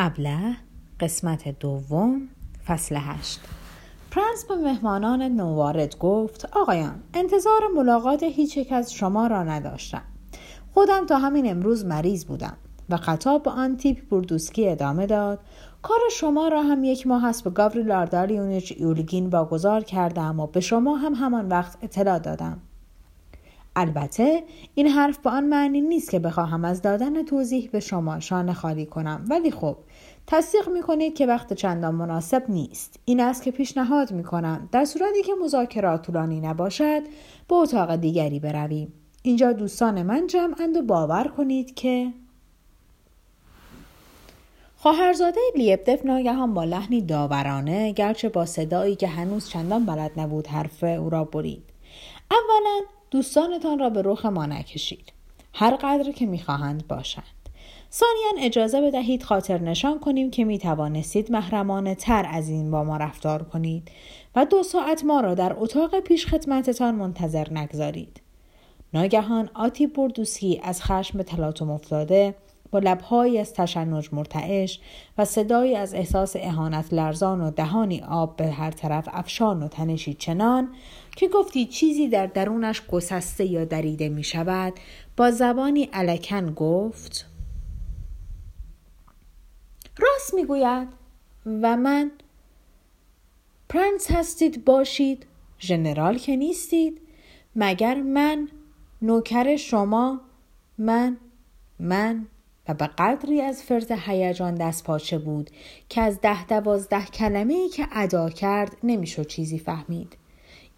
ابله قسمت دوم فصل هشت. پرنس به مهمانان نوارد گفت آقایان انتظار ملاقات هیچ یک از شما را نداشتم. خودم تا همین امروز مریض بودم و خطاب به آن تیپ بردوسکی ادامه داد. کار شما را هم یک ماه است به گاوری لاردالیونیچ یولگین واگذار کردم و به شما هم همان وقت اطلاع دادم. البته این حرف به آن معنی نیست که بخواهم از دادن توضیح به شما شانه خالی کنم. ولی خب تصدیق می کنید که وقت چندان مناسب نیست. این است که پیشنهاد می کنم در صورتی که مذاکرات طولانی نباشد به اتاق دیگری برویم. اینجا دوستان من جمعند و باور کنید که خواهرزاده لیبدف ناگهان با لحنی داورانه گرچه با صدایی که هنوز چندان بلد نبود حرف او را برید. اولا دوستانتان را به رخ ما نکشید هر قدر که می‌خواهند باشند ثانیا اجازه بدهید خاطر نشان کنیم که می توانستید محرمانه تر از این با ما رفتار کنید و دو ساعت ما را در اتاق پیش خدمتتان منتظر نگذارید. ناگهان آتی بردوسی از خشم تلاطم افتاده با لبهایی از تشنج مرتعش و صدایی از احساس اهانت لرزان و دهانی آب به هر طرف افشان و تنشی چنان که گفتی چیزی در درونش گسسته یا دریده می شود با زبانی علکن گفت راست می‌گوید و من پرنس هستید باشید ژنرال که نیستید مگر من نوکر شما من من و به قدری از فرز هیجان دست پاچه بود که از ده دوازده کلمه ای که ادا کرد نمی‌شد چیزی فهمید.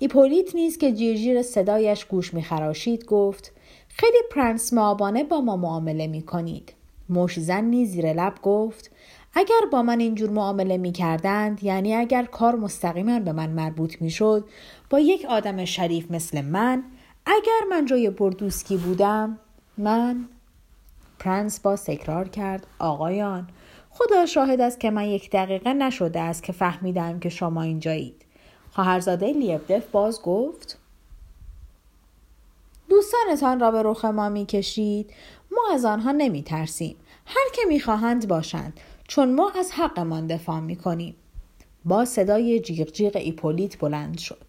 ایپولیت نیز که جیرجیر صدایش گوش میخراشید گفت خیلی پرنس مآبانه با ما معامله می‌کنید. مشت‌زن نیز زیر لب گفت اگر با من اینجور معامله می کردند یعنی اگر کار مستقیما به من مربوط می شد با یک آدم شریف مثل من اگر من جای بوردوسکی بودم من پرنس باز تکرار کرد آقایان خدا شاهد است که من یک دقیقه نشده است که فهمیدم که شما اینجایید. خواهرزاده لیبدف باز گفت دوستانتان را به رخ ما می کشید ما از آنها نمی ترسیم هر که می خواهند باشند چون ما از حقمان دفاع می کنیم. با صدای جیغ جیغ ایپولیت بلند شد.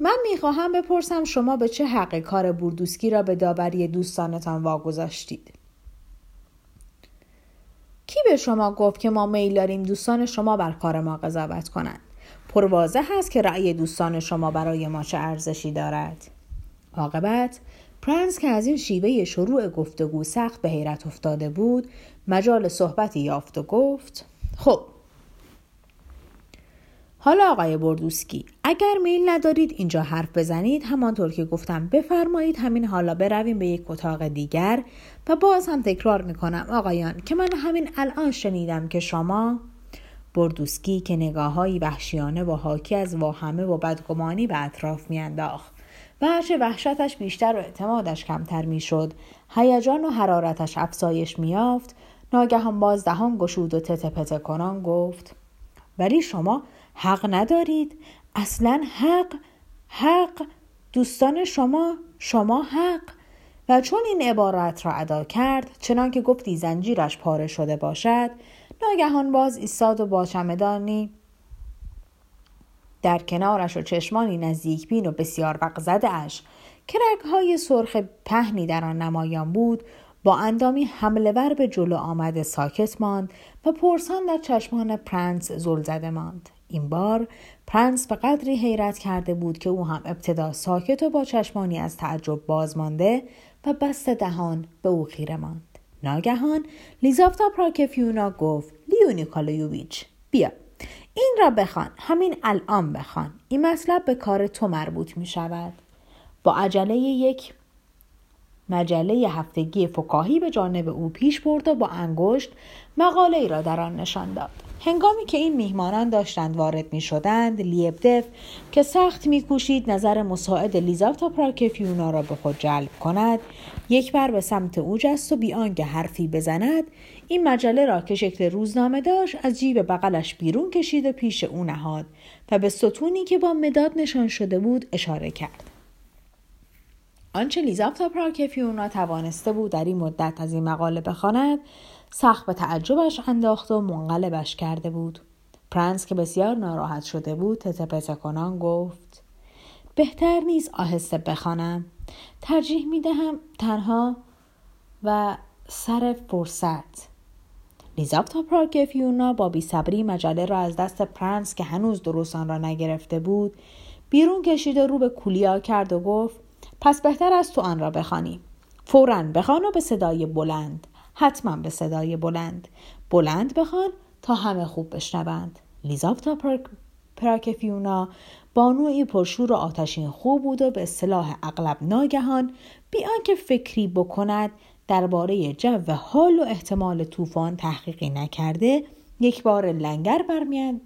من می‌خواهم بپرسم شما به چه حق کار بوردوسکی را به داوری دوستانتان واگذاشتید؟ کی به شما گفت که ما میل داریم دوستان شما بر کار ما قضاوت کنند؟ پروازه هست که رأی دوستان شما برای ما چه ارزشی دارد؟ عاقبت پرنس که از این شیوه شروع گفتگو سخت به حیرت افتاده بود مجال صحبتی یافت و گفت خب حالا آقای بردوسکی اگر میل ندارید اینجا حرف بزنید همانطور که گفتم بفرمایید همین حالا برویم به یک اتاق دیگر و باز هم تکرار می‌کنم آقایان که من همین الان شنیدم که شما بردوسکی که نگاههایی وحشیانه و حاکی از واهمه و بدگمانی به اطراف میانداخت و هرچه وحشتش بیشتر و اعتمادش کمتر می‌شد هیجان و حرارتش افزایش میافت ناگهان باز دهان گشود و تته پته کنان گفت ولی شما حق ندارید. اصلا حق حق. دوستان شما شما حق. و چون این عبارت را ادا کرد چنان که گفتی زنجیرش پاره شده باشد ناگهان باز ایستاد و با چمدانی در کنارش و چشمانی نزدیک بین و بسیار وغ‌زده اش که رگهای سرخ پهنی در آن نمایان بود. با اندامی حمله ور به جلو آمده ساکت ماند و پرسان در چشمان پرنس زل زده ماند. این بار پرنس به قدری حیرت کرده بود که او هم ابتدا ساکت و با چشمانی از تعجب باز مانده و بست دهان به او خیره ماند. ناگهان لیزافتا پراکفیونا گفت لیو نیکالایوویچ بیا. این را بخوان همین الان بخوان. این مطلب به کار تو مربوط می شود. با عجله یک مجله هفتگی فکاهی به جانب او پیش برد و با انگشت مقاله ای را در آن نشان داد. هنگامی که این میهمانان داشتند وارد می شدند لیبدف که سخت می کوشید نظر مساعد لیزاوتا پراکفیونا را به خود جلب کند یک بر به سمت او جست و حرفی بزند این مجله را که شکل روزنامه داشت از جیب بغلش بیرون کشید و پیش او نهاد و به ستونی که با مداد نشان شده بود اشاره کرد. آنچه لیزافتا پراکفیونا توانسته بود در این مدت از این مقاله بخواند سخت به تعجبش انداخته و منقلبش کرده بود. پرنس که بسیار ناراحت شده بود تتپته کنان گفت بهتر نیست آهسته بخوانم. ترجیح می دهم تنها و سر فرصت. لیزافتا پراکفیونا با بیصبری مجله را از دست پرنس که هنوز درست آن را نگرفته بود بیرون کشید و رو به کولیا کرد و گفت پس بهتر است تو آن را بخوانی. فورا بخوان و به صدای بلند. حتما به صدای بلند. بلند بخوان تا همه خوب بشنوند. لیزافتا پراکفیونا بانوی پرشور و آتشین خوب بود و به اصطلاح اغلب ناگهان بی آنکه فکری بکند درباره جو حال و احتمال طوفان تحقیقی نکرده یک بار لنگر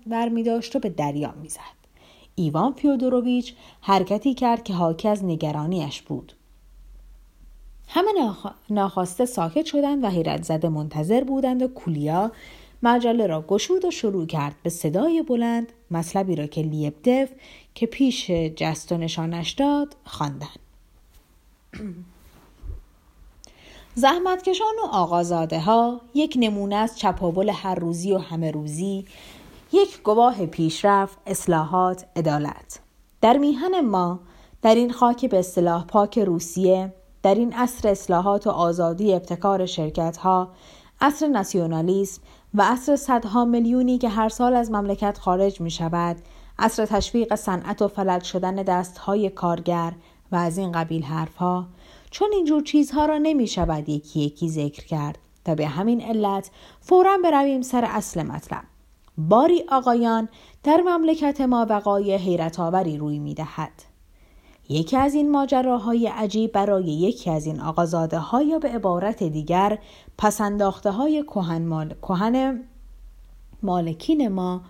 برمی داشت و به دریا می‌زد. ایوان فیودوروویچ حرکتی کرد که حاکی از نگرانیش بود. همه ناخواسته ساکت شدند و حیرت زده منتظر بودند و کولیا مجله را گشود و شروع کرد به صدای بلند مطلبی را که لیبدف که پیش جست و نشانش داد خواندن. زحمتکشان و آقازاده ها یک نمونه از چپاول هر روزی و همه روزی یک گواه پیشرفت اصلاحات عدالت. در میهن ما در این خاک به اصطلاح پاک روسیه در این عصر اصلاحات و آزادی ابتکار شرکت ها عصر ناسیونالیسم و عصر صدها میلیونی که هر سال از مملکت خارج می شود عصر تشویق صنعت و فلج شدن دست های کارگر و از این قبیل حرفها چون اینجور چیزها را نمی شود یکی یکی ذکر کرد و به همین علت فورا برویم سر اصل مطلب باری آقایان در مملکت ما وقای حیرت آوری روی می دهد. یکی از این ماجراهای عجیب برای یکی از این آقازاده ها یا به عبارت دیگر پسنداخته های کهن, مال... مالکین ما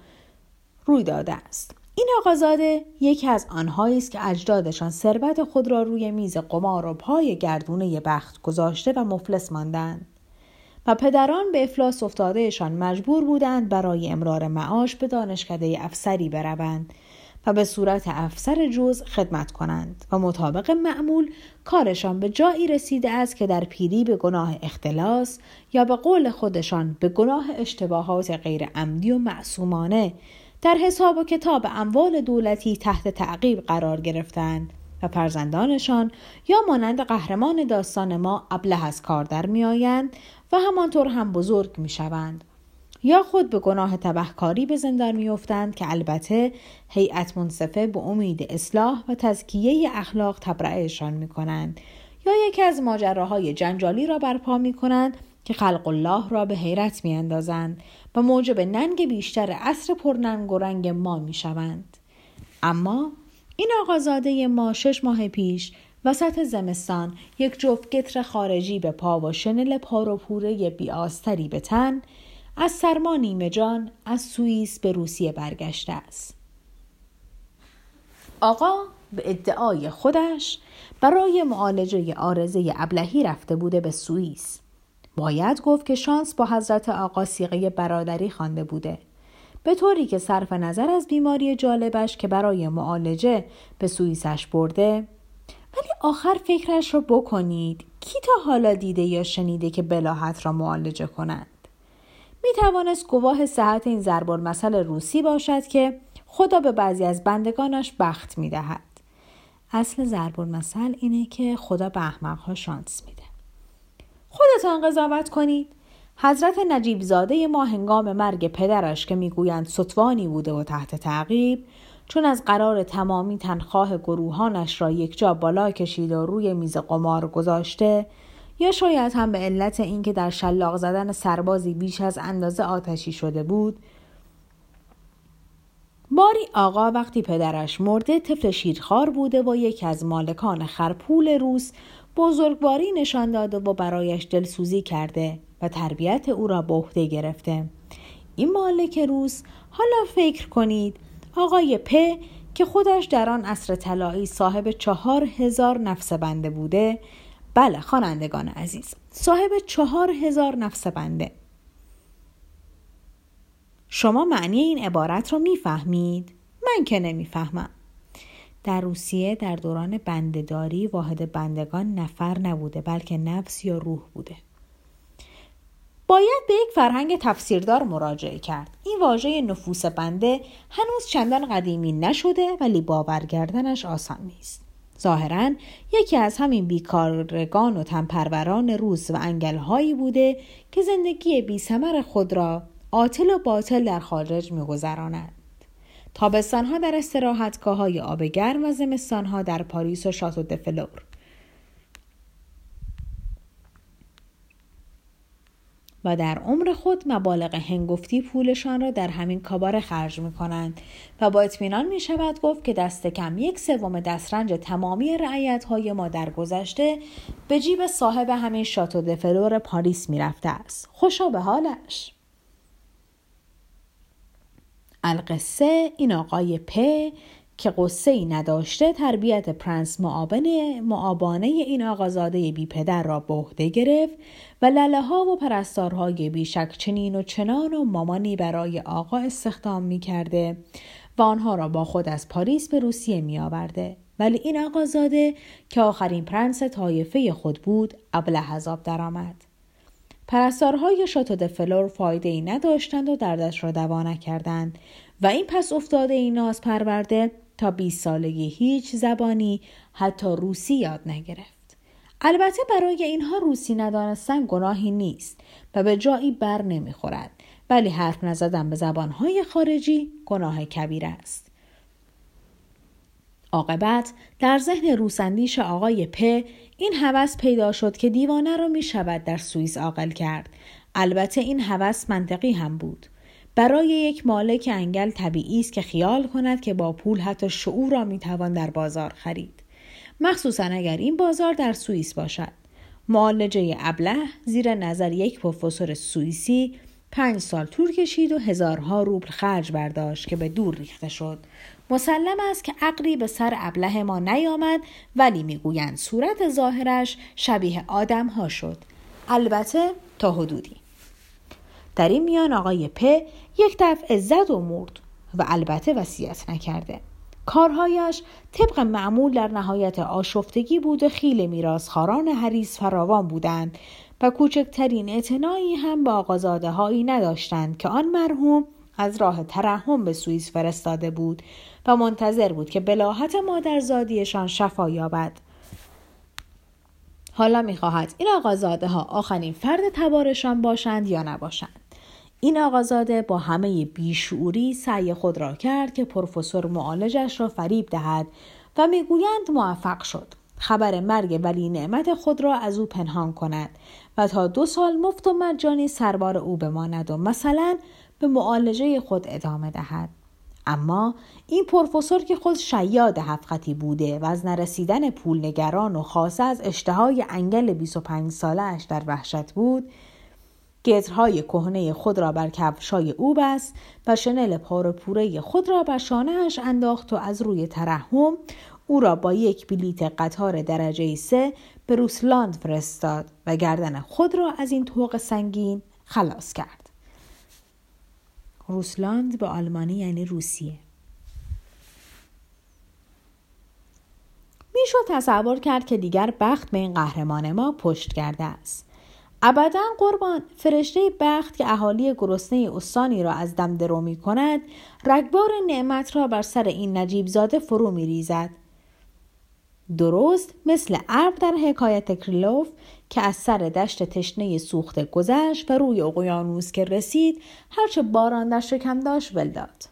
روی داده است. این آقازاده یکی از آنهایی است که اجدادشان ثروت خود را روی میز قمار و پای گردونه بخت گذاشته و مفلس ماندند. و پدران به افلاس افتادهشان مجبور بودند برای امرار معاش به دانشکده افسری بروند و به صورت افسر جز خدمت کنند و مطابق معمول کارشان به جایی رسیده است که در پیری به گناه اختلاس یا به قول خودشان به گناه اشتباهات غیر عمدی و معصومانه در حساب و کتاب اموال دولتی تحت تعقیب قرار گرفتند و فرزندانشان یا مانند قهرمان داستان ما ابله از کار در میآیند و همانطور هم بزرگ می شوند. یا خود به گناه تبهکاری به زندان میافتند که البته هیئت منصفه به امید اصلاح و تزکیه اخلاق تبرعهشان می کنند یا یکی از ماجراهای جنجالی را برپا می کنند که خلق الله را به حیرت می اندازند و موجب ننگ بیشتر عصر پرننگ و رنگ ما می شوند. اما این آقازاده ما شش ماه پیش وسط زمستان یک جفت گتر خارجی به پا و شنل پاروپوره بیاستری به تن از سرما نیمه جان از سوئیس به روسیه برگشته است. آقا به ادعای خودش برای معالجه آرزه ابلهی رفته بوده به سوئیس. باید گفت که شانس با حضرت آقا سیغه برادری خوانده بوده. به طوری که صرف نظر از بیماری جالبش که برای معالجه به سوئیسش برده ولی آخر فکرش رو بکنید کی تا حالا دیده یا شنیده که بلاحت را معالجه کنند می توانست گواه صحت این ضرب المثل روسی باشد که خدا به بعضی از بندگانش بخت می دهد. اصل ضرب المثل اینه که خدا به احمقها شانس میده. خودتان قضاوت کنید. حضرت نجیب زاده ما هنگام مرگ پدرش که می‌گویند ستوانی بوده و تحت تعقیب چون از قرار تمامی تنخواه گروهانش را یک جا بالا کشید و روی میز قمار گذاشته یا شاید هم به علت اینکه در شلاق زدن سربازی بیش از اندازه آتشی شده بود باری آقا وقتی پدرش مرده طفل شیرخوار بوده و یکی از مالکان خرپول روس بزرگواری نشان داده و برایش دلسوزی کرده و تربیت او را به عهده گرفته. این مالک روس حالا فکر کنید آقای پ که خودش در آن عصر طلایی صاحب چهار هزار نفس بنده بوده. بله خوانندگان عزیز صاحب چهار هزار نفس بنده. شما معنی این عبارت را می‌فهمید؟ من که نمی‌فهمم. در روسیه در دوران بندهداری واحد بندگان نفر نبوده بلکه نفس یا روح بوده. باید به یک فرهنگ تفسیردار مراجعه کرد. این واژه نفوس بنده هنوز چندان قدیمی نشده ولی باور کردنش آسان نیست. ظاهرا یکی از همین بیکارگان و تنپروران روس و انگلهایی بوده که زندگی بیسمر خود را عاطل و باطل در خارج میگذرانند تابستانها در استراحتگاه های آب گرم و زمستانها در پاریس و شاتو دفلور. و در عمر خود مبالغ هنگفتی پولشان را در همین کاباره خرج می کنند و با اطمینان می شود گفت که دست کم یک سوم دسترنج تمامی رعیت های ما در گذشته به جیب صاحب همین شاتو دفلور پاریس می رفته است. خوشا به حالش! القصه این آقای پ که قصه ای نداشته تربیت پرنس مآبانه مآبانه این آقازاده بی پدر را به عهده گرفت و لله ها و پرستارهای بیشک چنین و چنان و مامانی برای آقا استخدام می کرده و آنها را با خود از پاریس به روسیه می آورده. ولی این آقازاده که آخرین پرنس طایفه خود بود ابله از آب درآمد. پرستارهای شاتو فلور فایده ای نداشتند و دردش را دوا نکردند و این پس افتاده این ناز پرورده تا 20 سالگی هیچ زبانی حتی روسی یاد نگرفت. البته برای اینها روسی ندانستن گناهی نیست و به جایی بر نمی‌خورد ولی حرف نزدن به زبانهای خارجی گناه کبیر است. عاقبت در ذهن روسندیش آقای پ این هوس پیدا شد که دیوانه را می شود در سوئیس عاقل کرد. البته این هوس منطقی هم بود. برای یک مالک انگل طبیعی است که خیال کند که با پول حتی شعور را می‌توان در بازار خرید. مخصوصا اگر این بازار در سوئیس باشد. معالجه ابله زیر نظر یک پروفسور سوئیسی پنج سال طول کشید و هزارها روبل خرج برداشت که به دور ریخته شد. مسلم است که عقلی به سر ابله ما نیامد ولی می‌گویند صورت ظاهرش شبیه آدم ها شد. البته تا حدودی. در این میان آقای پ یک دفعه زد و مرد و البته وصیت نکرده. کارهایش طبق معمول در نهایت آشفتگی بود و خیل میراسخاران حریص فراوان بودند و کوچکترین اعتنایی هم با آقازاده هایی نداشتند که آن مرحوم از راه ترحم به سوئیس فرستاده بود. و منتظر بود که بلاحت مادرزادیشان شفا یابد. حالا می‌خواهد این آقازاده ها آخرین فرد تبارشان باشند یا نباشند. این آقازاده با همه بیشعوری سعی خود را کرد که پروفسور معالجش را فریب دهد و می‌گویند موفق شد. خبر مرگ ولی نعمت خود را از او پنهان کند و تا دو سال مفت و مجانی سربار او بماند و مثلا به معالجه خود ادامه دهد. اما این پروفسور که خود شیاد هفقتی بوده و از نرسیدن پول نگران و خاصه از اشتهای انگل 25 سالش در وحشت بود گترهای کهنه خود را بر کفشای او بست و شنل پار پوره خود را بر شانهاش انداخت و از روی ترحم او را با یک بلیت قطار درجه سه به روسلاند فرستاد و گردن خود را از این توق سنگین خلاص کرد. روسلاند به آلمانی یعنی روسیه. می‌شد تصور کرد که دیگر بخت به این قهرمان ما پشت کرده است. ابدا قربان فرشته بخت که اهالی گرسنه استانی را از دم درو می کند رگبار نعمت را بر سر این نجیب زاده فرو می ریزد. درست مثل ارب در حکایت کریلوف که از سر دشت تشنه سوخته گذشت و روی اقیانوس که رسید هرچه باران در شکم داشت ول داد.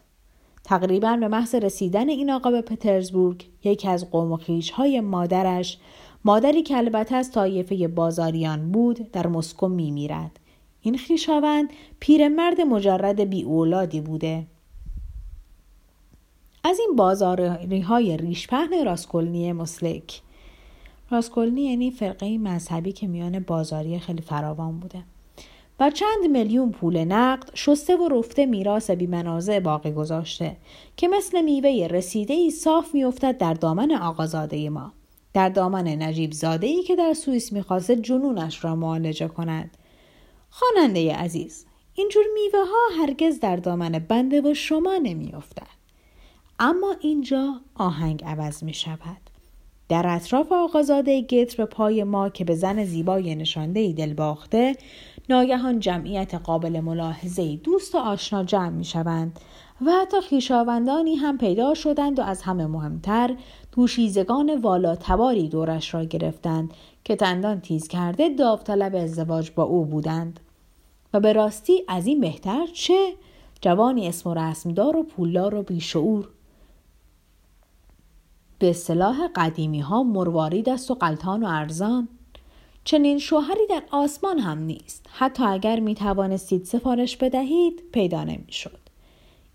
تقریبا به محض رسیدن این آقا به پترزبورگ یکی از قوم های مادرش مادری که البته از طایفه بازاریان بود در مسکو می میرد. این خیشاوند پیرمرد مجرد بی اولادی بوده. از این بازاری های ریشپهن راسکولنی مسلک راسکولنی یعنی فرقه مذهبی که میان بازاری خیلی فراوان بوده. و چند میلیون پول نقد شسته و رفته میراث بیمنازع باقی گذاشته که مثل میوه رسیده ای صاف میافتد در دامن آقازاده ما در دامن نجیب زاده ای که در سوئیس می‌خواست جنونش را معالجه کند. خواننده عزیز اینجور میوه ها هرگز در دامن بنده و شما نمیافتد اما اینجا آهنگ عوض می شود در اطراف آقازاده گتر به پای ما که به زن زیبای نشانده ای دل باخته ناگهان جمعیت قابل ملاحظه دوست و آشنا جمع می شوند و حتی خیشاوندانی هم پیدا شدند و از همه مهمتر دوشیزگان والا تباری دورش را گرفتند که تندان تیز کرده داوطلب ازدواج با او بودند. و به راستی از این بهتر چه؟ جوانی اسم و رسمدار و پولدار و بیشعور. به اصطلاح قدیمی ها مروارید است و قلتان و ارزان. چنین شوهری در آسمان هم نیست. حتی اگر می توانستید سفارش بدهید پیدا نمی شد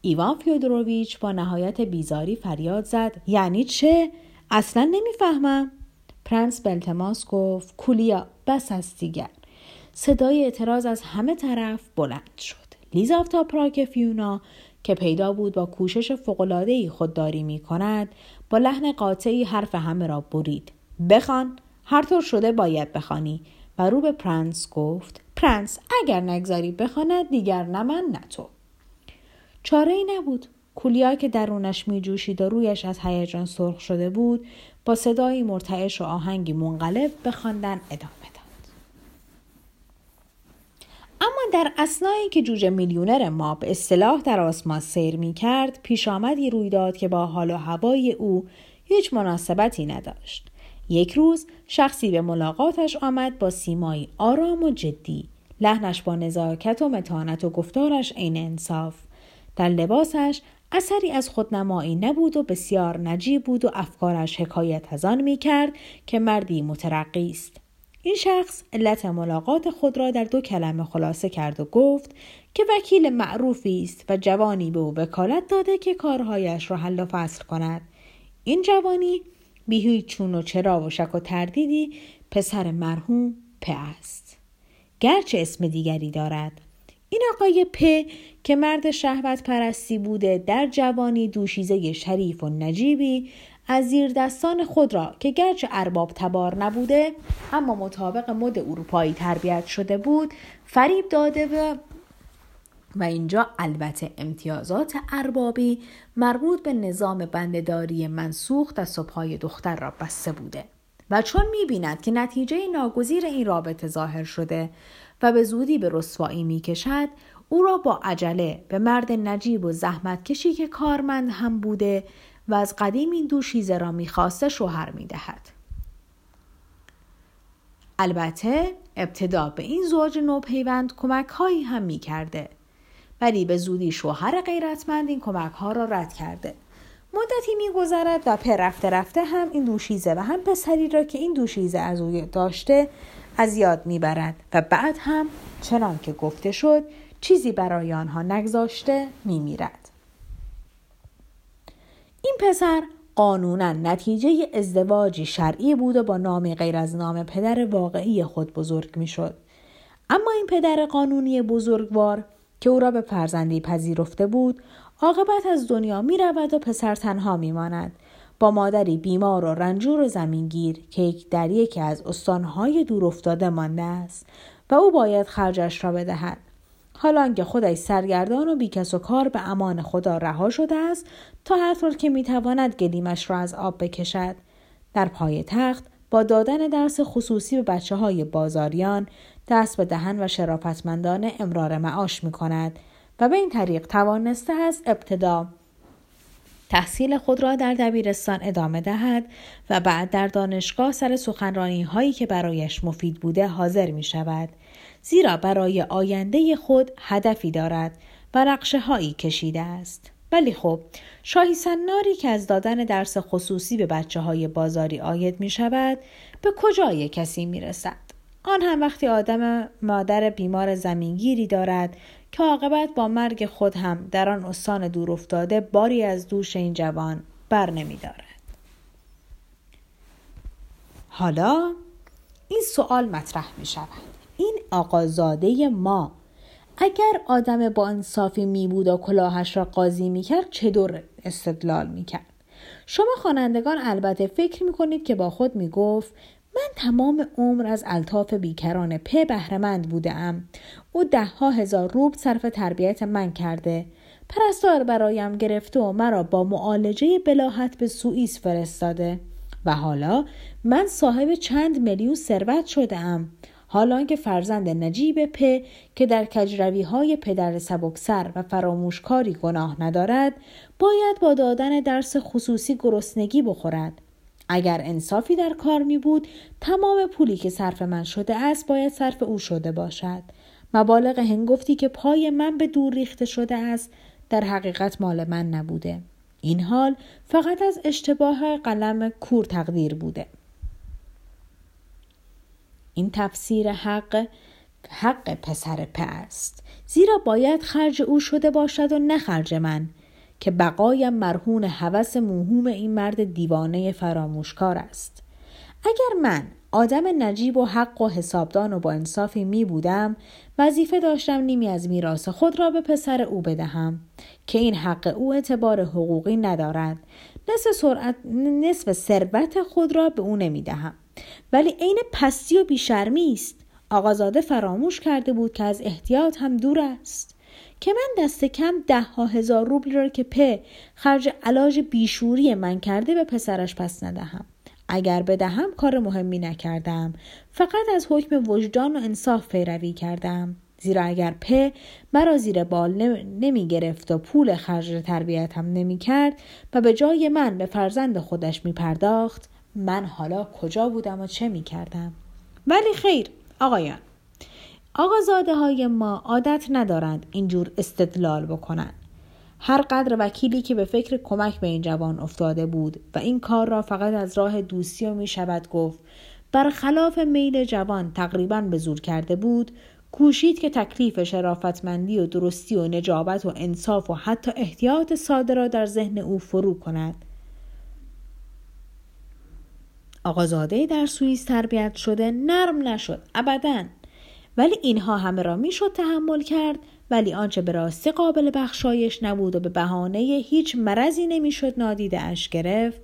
ایوان فیودروویچ با نهایت بیزاری فریاد زد. یعنی چه؟ اصلا نمی‌فهمم. پرنس بلتماس گفت کولیا بس است دیگر. صدای اعتراض از همه طرف بلند شد. لیزافتا پراک فیونا که پیدا بود با کوشش فوق‌العاده‌ای خودداری می کند با لحن قاطعی حرف همه را برید. بخوان هر طور شده باید بخوانی. و رو به پرنس گفت پرنس اگر نگذاری بخواند دیگر نه من نه تو. چاره ای نبود. کولیا که درونش می جوشید و رویش از هیجان سرخ شده بود با صدایی مرتعش و آهنگی منقلب به خواندن ادامه اما در اسنایی که جوجه میلیونر ما به اصطلاح در آسمان سیر می کرد پیش آمدی روی داد که با حال و هوای او هیچ مناسبتی نداشت. یک روز شخصی به ملاقاتش آمد با سیمایی آرام و جدی. لحنش با نزاکت و متانت و گفتارش عین انصاف. در لباسش اثری از خودنمایی نبود و بسیار نجیب بود و افکارش حکایت از آن می کرد که مردی مترقی است. این شخص علت ملاقات خود را در دو کلمه خلاصه کرد و گفت که وکیل معروفی است و جوانی به او وکالت داده که کارهایش را حل و فصل کند. این جوانی بی چون و چرا و شک و تردیدی پسر مرحوم په است. گرچه اسم دیگری دارد این آقای پ که مرد شهوت پرستی بوده در جوانی دوشیزه شریف و نجیبی از زیر دستان خود را که گرچه ارباب تبار نبوده اما مطابق مد اروپایی تربیت شده بود فریب داده و و اینجا البته امتیازات اربابی مربوط به نظام بندهداری منسوخ صبحای دختر را بسته بوده. و چون می‌بیند که نتیجه ناگزیر این رابطه ظاهر شده و به زودی به رسوایی می کشد او را با عجله به مرد نجیب و زحمت کشی که کارمند هم بوده و از قدیم این دوشیزه را می‌خواسته شوهر می‌دهد. البته ابتدا به این زوج نوپیوند کمک هایی هم می کرده ولی به زودی شوهر غیرتمند این کمک ها را رد کرده. مدتی میگذرد و پر رفته رفته هم این دوشیزه و هم پسری را که این دوشیزه از او داشته از یاد می‌برد و بعد هم چنان که گفته شد چیزی برای آنها نگذاشته میمیرد. این پسر قانونا نتیجه ازدواجی شرعی بود و با نامی غیر از نام پدر واقعی خود بزرگ می‌شد. اما این پدر قانونی بزرگوار که او را به فرزندی پذیرفته بود عاقبت از دنیا می رود و پسر تنها می ماند با مادری بیمار و رنجور و زمینگیر که یک در یکی از استانهای دور افتاده مانده است و او باید خرجش را بدهد. حالا که خودش سرگردان و بیکس و کار به امان خدا رها شده است تا هر طور که می‌تواند گلیمش را از آب بکشد در پای تخت با دادن درس خصوصی به بچه های بازاریان دست به دهن و شرافتمندان امرار معاش می کند و به این طریق توانسته است ابتدا تحصیل خود را در دبیرستان ادامه دهد و بعد در دانشگاه سر سخنرانی هایی که برایش مفید بوده حاضر می شود. زیرا برای آینده خود هدفی دارد و نقشه هایی کشیده است. ولی خب شاهی سناری که از دادن درس خصوصی به بچه های بازاری آید می شود به کجای کسی می رسد؟ آن هم وقتی آدم مادر بیمار زمینگیری دارد که عاقبت با مرگ خود هم در آن استان دور افتاده باری از دوش این جوان بر نمی دارد. حالا این سوال مطرح می شود. این آقازاده ما. اگر آدم با انصافی می بود و کلاهش را قاضی می کرد چه دور استدلال می کرد؟ شما خوانندگان البته فکر می کنید که با خود می گفت من تمام عمر از الطاف بیکران په بهرهمند بوده ام او ده ها هزار روب صرف تربیت من کرده. پرستار برایم گرفته و مرا با معالجه بلاحت به سوئیس فرستاده. و حالا من صاحب چند میلیون ثروت شده ام حالا که فرزند نجیب په که در کجروی های پدر سبکسر و فراموشکاری گناه ندارد باید با دادن درس خصوصی گرسنگی بخورد. اگر انصافی در کار می بود تمام پولی که صرف من شده است باید صرف او شده باشد. مبالغ هنگفتی که پای من به دور ریخته شده است در حقیقت مال من نبوده. این حال فقط از اشتباه قلم کور تقدیر بوده. این تفسیر حق حق پسر په است. زیرا باید خرج او شده باشد و نه خرج من که بقایم مرهون هوس موهوم این مرد دیوانه فراموشکار است. اگر من آدم نجیب و حق و حسابدان و با انصافی می بودم وظیفه داشتم نیمی از میراث خود را به پسر او بدهم که این حق او اعتبار حقوقی ندارد. نصف, سرعت، نصف ثروت خود را به او نمی دهم. ولی عین پستی و بیشرمی است. آقازاده فراموش کرده بود که از احتیاط هم دور است. که من دست کم ده ها هزار روبل را که په خرج علاج بیشوری من کرده به پسرش پس ندهم. اگر بدهم کار مهمی نکردم. فقط از حکم وجدان و انصاف پیروی کردم. زیرا اگر په مرا زیر بال نمی گرفت و پول خرج تربیتم نمی کرد و به جای من به فرزند خودش می پرداخت من حالا کجا بودم و چه می کردم ولی خیر آقایان. آقازاده های ما عادت ندارند اینجور استدلال بکنند هر قدر وکیلی که به فکر کمک به این جوان افتاده بود و این کار را فقط از راه دوستی و می شود گفت برخلاف میل جوان تقریبا به زور کرده بود کوشید که تکلیف شرافتمندی و درستی و نجابت و انصاف و حتی احتیاط ساده را در ذهن او فرو کند. آقازاده در سوئیس تربیت شده نرم نشد ابدا. ولی اینها همه را می‌شد تحمل کرد ولی آنچه به راستی قابل بخشایش نبود و به بهانه هیچ مرضی نمی‌شد نادیده اش گرفت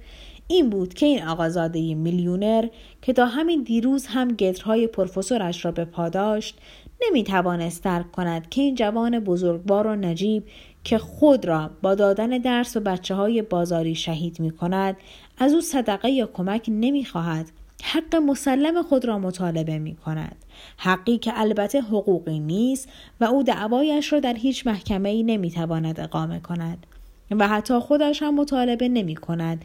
این بود که این آقازاده میلیونر که تا همین دیروز هم گترهای پروفسورش را به پا داشت نمی توانست درک کند که این جوان بزرگوار و نجیب که خود را با دادن درس و بچه های بازاری شهید می کند از او صدقه یا کمک نمی خواهد حق مسلم خود را مطالبه می کند حقی که البته حقوقی نیست و او دعوایش را در هیچ محکمه ای نمی تواند اقامه کند و حتی خودش هم مطالبه نمی کند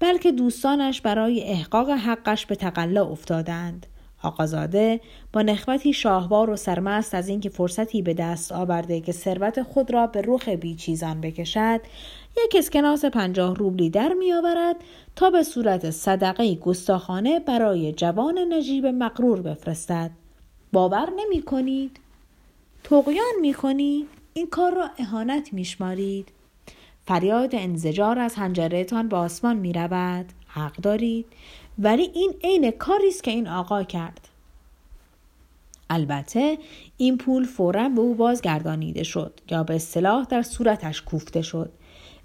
بلکه دوستانش برای احقاق حقش به تقلا افتادند. آقازاده با نخوتی شاهوار و سرمست از اینکه فرصتی به دست آورده که ثروت خود را به رخ بیچیزان بکشد یک اسکناس پنجاه روبلی در میآورد تا به صورت صدقه گستاخانه برای جوان نجیب مقرور بفرستد. باور نمی کنید؟ تقیان می کنید؟ این کار را اهانت میشمارید. فریاد انزجار از هنجرهتان به آسمان می رود حق دارید. ولی این عین کاری است که این آقا کرد. البته این پول فورا به او بازگردانیده شد یا به اصطلاح در صورتش کوفته شد.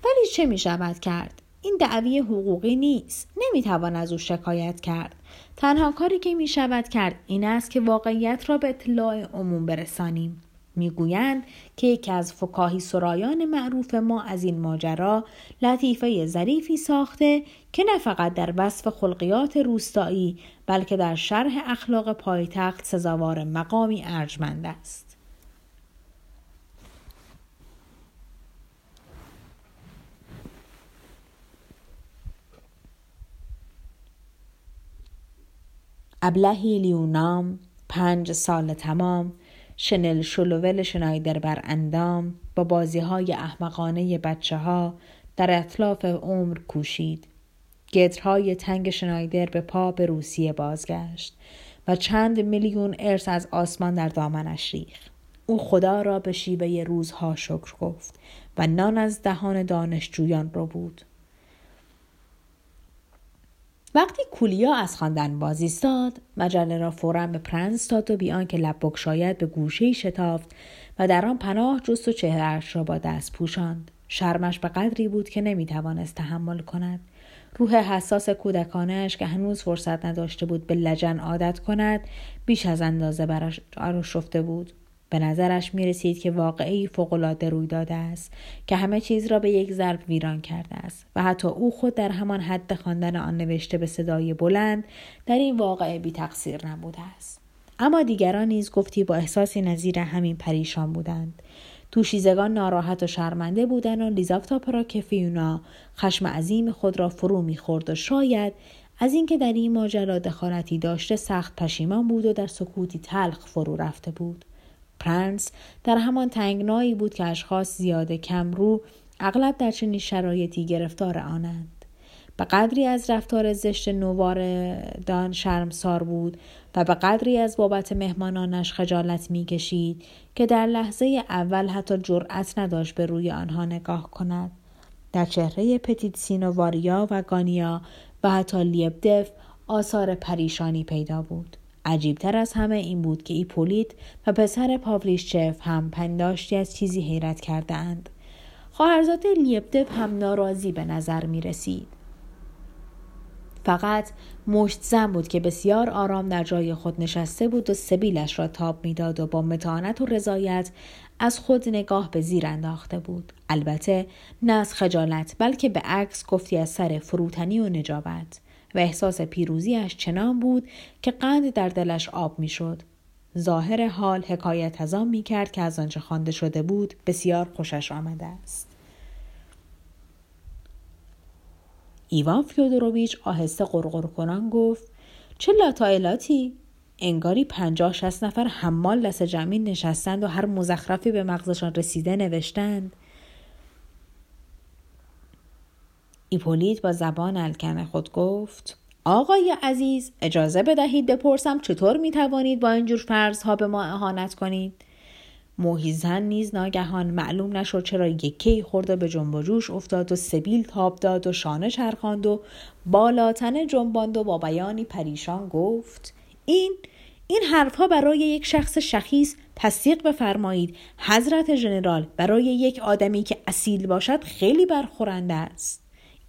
ولی چه می شود کرد؟ این دعوی حقوقی نیست. نمی‌توان از او شکایت کرد. تنها کاری که می شود کرد این است که واقعیت را به اطلاع عموم برسانیم. می‌گویند که یکی از فکاهی سرایان معروف ما از این ماجرا لطیفه ظریفی ساخته که نه فقط در وصف خلقیات روستایی بلکه در شرح اخلاق پایتخت سزاوار مقامی ارجمند است. ابلهی لیونام پنج سال تمام شنل شلوول شنایدر بر اندام با بازی های احمقانه بچه ها در اطلاف عمر کوشید. گترهای تنگ شنایدر به پا به روسیه بازگشت و چند میلیون ارث از آسمان در دامنش ریخ. او خدا را به شیوه روزها شکر گفت و نان از دهان دانشجویان رو بود. وقتی کولیا از خواندن باز ایستاد مجله را فورا به پرنس داد و بیان که لب بگشاید به گوشه شتافت و در آن پناه جست و چهرهاش را با دست پوشاند. شرمش به قدری بود که نمی‌توانست تحمل کند. روح حساس کودکانش که هنوز فرصت نداشته بود به لجن عادت کند بیش از اندازه براش رفته بود. به نظرش می رسید که واقعی فوقالعاده روی داده است که همه چیز را به یک ضرب ویران کرده است و حتی او خود در همان حد خواندن آن نوشته به صدای بلند در این واقعه بی تقصیر نبوده است. اما دیگران نیز گفتی با احساسی نظیر همین پریشان بودند. توشیزگان ناراحت و شرمنده بودند و لیزافتاپرا که فیونا خشم عظیم خود را فرو می‌خورد و شاید از اینکه در این ماجرا دخالتی داشته سخت پشیمان بود و در سکوتی تلخ فرو رفته بود. پرنس در همان تنگنایی بود که اشخاص زیاده کم رو اغلب در چنین شرایطی گرفتار آنند. به قدری از رفتار زشت نوواردان شرمسار بود و به قدری از بابت مهمانانش خجالت می‌کشید که در لحظه اول حتی جرأت نداشت به روی آنها نگاه کند. در چهره پتیت سینوواریا و گانیا و حتی لیبدف آثار پریشانی پیدا بود. عجیبتر از همه این بود که ایپولیت و پسر پاولیشچف هم پنداشتی از چیزی حیرت کرده اند. خواهرزاده لیبدف هم ناراضی به نظر می رسید. فقط مشت زن بود که بسیار آرام در جای خود نشسته بود و سبیلش را تاب می‌داد و با متانت و رضایت از خود نگاه به زیر انداخته بود البته نه از خجالت بلکه به عکس گفتی از سر فروتنی و نجابت و احساس پیروزیش چنان بود که قند در دلش آب می‌شد. ظاهر حال حکایت از آن می کرد که از آنچه خوانده شده بود بسیار خوشش آمده است. ایوان فیودوروویچ آهسته غرغر کنان گفت چه لاطائلاتی؟ انگاری پنجاه شصت نفر حمال دست جمعی نشستند و هر مزخرفی به مغزشان رسیده نوشتند. ایپولیت با زبان الکن خود گفت آقای عزیز اجازه بدهید بپرسم چطور می توانید با اینجور فرضها به ما اهانت کنید؟ مشت‌زن نیز ناگهان معلوم نشد چرا یکی خورده به جنب و جوش افتاد و سبیل تاب داد و شانه چرخاند و بالاتنه جنباند و با بیانی پریشان گفت این این حرفها برای یک شخص شخیص تصدیق بفرمایید حضرت ژنرال برای یک آدمی که اصیل باشد خیلی برخورنده است.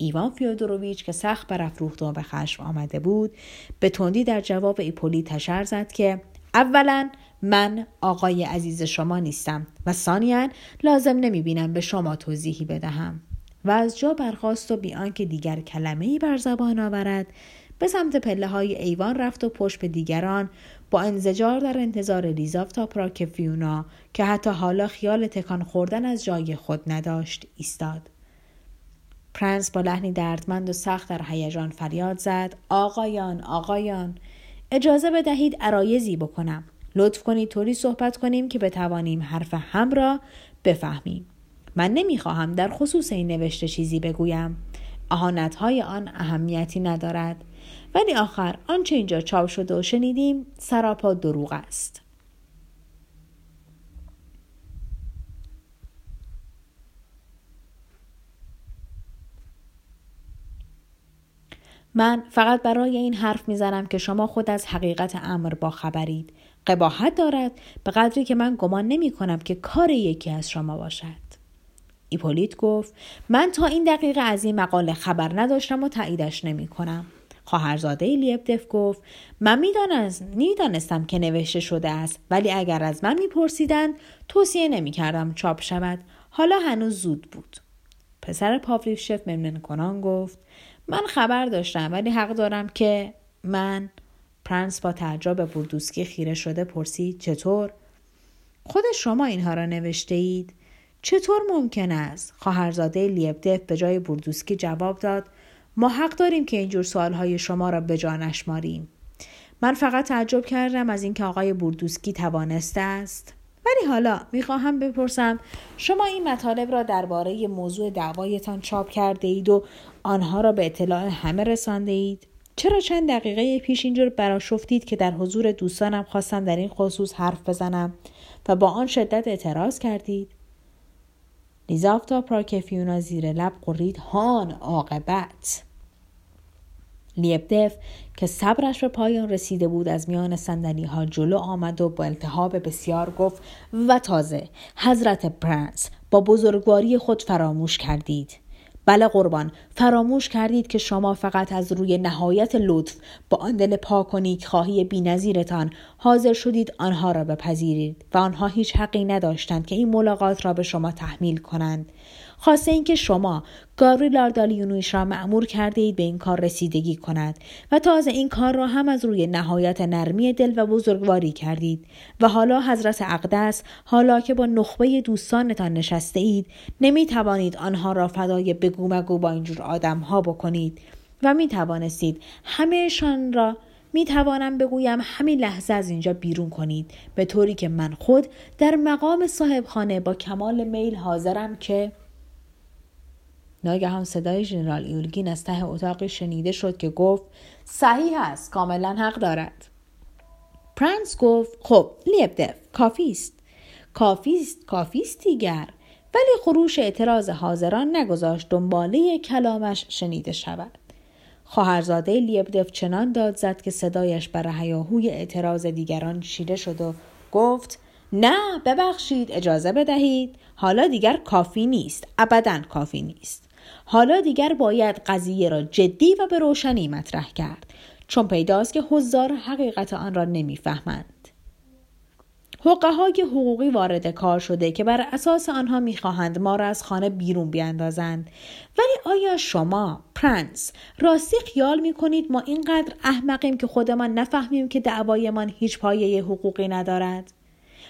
ایوان فیودوروویچ که سخت برافروخته و به خشم آمده بود به تندی در جواب ایپولی تشر زد که اولا من آقای عزیز شما نیستم و ثانیا لازم نمی بینم به شما توضیحی بدهم و از جا برخواست و بیان که دیگر کلمه ای بر زبان آورد. به سمت پله های ایوان رفت و پشت به دیگران با انزجار در انتظار لیزافتا پراکفیونا که حتی حالا خیال تکان خوردن از جای خود نداشت ایستاد. پرنس با لحنی دردمند و سخت در هیجان فریاد زد. آقایان آقایان اجازه بدهید عرایزی بکنم. لطف کنید طوری صحبت کنیم که بتوانیم حرف هم را بفهمیم. من نمی‌خواهم در خصوص این نوشته چیزی بگویم. اهانت های آن اهمیتی ندارد. ولی آخر آنچه اینجا چاپ شده و شنیدیم سراپا دروغ است. من فقط برای این حرف می‌زنم که شما خود از حقیقت امر با خبرید. قباحت دارد به قدری که من گمان نمی کنم که کار یکی از شما باشد. ایپولیت گفت من تا این دقیقه از این مقاله خبر نداشتم و تاییدش نمی کنم خواهرزاده لیبدف گفت من می‌دانستم که نوشته شده است ولی اگر از من میپرسیدند توصیه نمی‌کردم چاپ شود. حالا هنوز زود بود. پسر پاولیوشف ممنون کنان گفت من خبر داشتم ولی حق دارم که من پرنس با تعجب به بردوسکی خیره شده پرسید چطور؟ خود شما اینها را نوشته اید؟ چطور ممکن است؟ خواهرزاده لیبدف به جای بردوسکی جواب داد ما حق داریم که اینجور سوالهای شما را به جا نشماریم من فقط تعجب کردم از اینکه آقای بوردوسکی توانسته است. ولی حالا می‌خواهم بپرسم شما این مطالب را درباره موضوع دعوایتان چاپ کرده اید و آنها را به اطلاع همه رسانده اید چرا چند دقیقه پیش اینجور براشفتید که در حضور دوستانم خواستم در این خصوص حرف بزنم و با آن شدت اعتراض کردید؟ لیزافتا پراکفیونا زیر لب قرید. هان عاقبت! لیبدف که صبرش به پایان رسیده بود از میان سندنی ها جلو آمد و با التهاب بسیار گفت و تازه حضرت پرنس با بزرگواری خود فراموش کردید. بله قربان. فراموش کردید که شما فقط از روی نهایت لطف با آن دل پاک و نیکخواهی بینظیرتان حاضر شدید آنها را بپذیرید و آنها هیچ حقی نداشتند که این ملاقات را به شما تحمیل کنند. خاصه اینکه شما گاری لاردالیونویش را معمور کرده اید به این کار رسیدگی کند و تازه این کار را هم از روی نهایت نرمی دل و بزرگواری کردید و حالا حضرت اقدس حالا که با نخبه دوستانتان نشسته اید نمی توانید آنها را فدای بگو مگو با اینجور آدم ها بکنید و می توانستید همه‌شان را می توانم بگویم همین لحظه از اینجا بیرون کنید به طوری که من خود در مقام صاحب خانه با کمال میل حاضرم که ناگهان صدای ژنرال ایولگین از ته اتاق شنیده شد که گفت صحیح است کاملا حق دارد. پرنس گفت خب لیبدف کافی است. کافی است کافی است دیگر ولی خروش اعتراض حاضران نگذاشت دنباله کلامش شنیده شود. خواهرزاده لیبدف چنان داد زد که صدایش بر هیاهوی اعتراض دیگران شیده شد و گفت نه ببخشید اجازه بدهید حالا دیگر کافی نیست ابدا کافی نیست. حالا دیگر باید قضیه را جدی و به روشنی مطرح کرد چون پیداست که حضار حقیقت آن را نمی‌فهمند. حقه های حقوقی وارد کار شده که بر اساس آنها می‌خواهند ما را از خانه بیرون بیاندازند. ولی آیا شما پرنس راستی خیال می‌کنید ما اینقدر احمقیم که خودمان نفهمیم که دعوایمان هیچ پایه حقوقی ندارد؟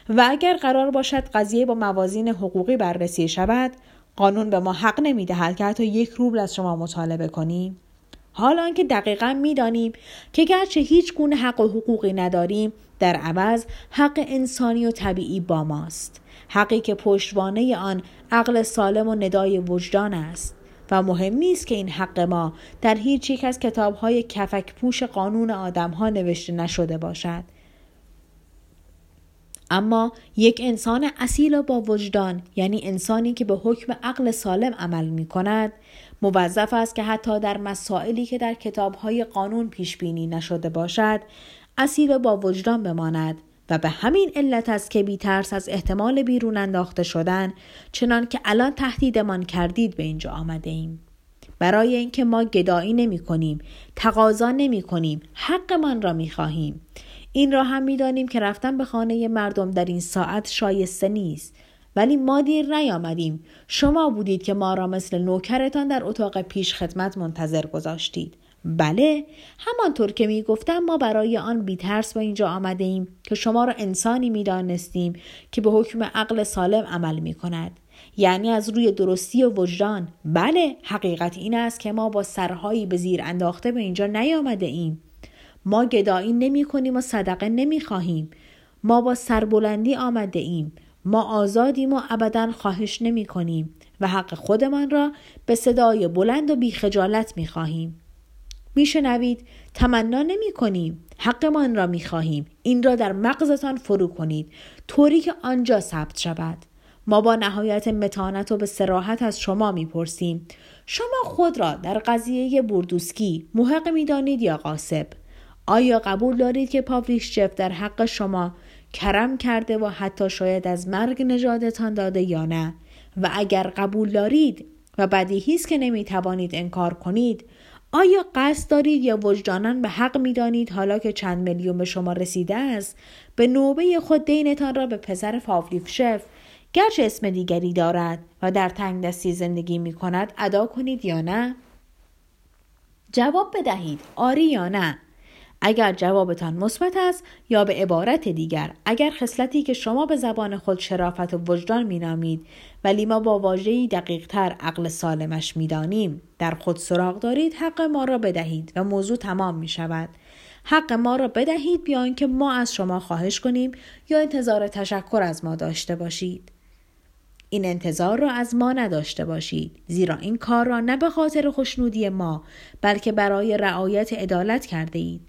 و اگر قرار باشد قضیه با موازین حقوقی بررسی شود قانون به ما حق نمی‌دهد که حتی یک روبل از شما مطالبه کنیم. حالا آنکه دقیقا می‌دانیم که گرچه هیچ گونه حق و حقوقی نداریم در عوض حق انسانی و طبیعی با ماست. حقی که پشتوانه آن عقل سالم و ندای وجدان است و مهم نیست که این حق ما در هیچ یک از کتابهای کفک پوش قانون آدمها نوشته نشده باشد. اما یک انسان اصیل و با وجدان یعنی انسانی که به حکم عقل سالم عمل می کند موظف است که حتی در مسائلی که در کتابهای قانون پیش بینی نشده باشد اصیل و با وجدان بماند و به همین علت است که بی ترس از احتمال بیرون انداخته شدن چنان که الان تهدیدمان کردید به اینجا آمده ایم. برای اینکه ما گدایی نمی کنیم، تقاضا نمی کنیم، حقمان را می خواهیم. این را هم می‌دانیم که رفتن به خانه مردم در این ساعت شایسته نیست. ولی ما دیر نیامدیم. شما بودید که ما را مثل نوکرتان در اتاق پیش خدمت منتظر گذاشتید. بله همانطور که می گفتم ما برای آن بیترس به اینجا آمده ایم که شما را انسانی می دانستیم که به حکم عقل سالم عمل می کند یعنی از روی درستی و وجدان. بله حقیقت این است که ما با سرهایی به زیر انداخته به اینجا نیامده ایم ما گدایی نمی کنیم و صدقه نمی خواهیم. ما با سربلندی آمده ایم. ما آزادیم و ابدا خواهش نمی کنیم و حق خودمان را به صدای بلند و بیخجالت می خواهیم. می شنوید تمنا نمی کنیم. حقمان را می خواهیم. این را در مغزتان فرو کنید. طوری که آنجا ثبت شود. ما با نهایت متانت و به سراحت از شما می‌پرسیم شما خود را در قضیه بردوسکی محق می‌دانید یا قاسب آیا قبول دارید که پاولیشچف در حق شما کرم کرده و حتی شاید از مرگ نجاتتان داده یا نه و اگر قبول دارید و بدیهی است که نمی توانید انکار کنید آیا قصد دارید یا وجدانان به حق می دانید حالا که چند میلیون به شما رسیده است به نوبه خود دینتان را به پسر شف گرچه اسم دیگری دارد و در تنگ دستی زندگی می کند ادا کنید یا نه؟ جواب بدهید آری یا نه اگر جوابتان مثبت است یا به عبارت دیگر. اگر خصلتی که شما به زبان خود شرافت و وجدان مینامید ولی ما با واژه‌ای دقیقتر عقل سالمش می‌دانیم. در خود سراغ دارید حق ما را بدهید و موضوع تمام می شود حق ما را بدهید بیان که ما از شما خواهش کنیم یا انتظار تشکر از ما داشته باشید. این انتظار را از ما نداشته باشید زیرا این کار را نه به خاطر خوشنودی ما بلکه برای رعایت عدالت کرده اید.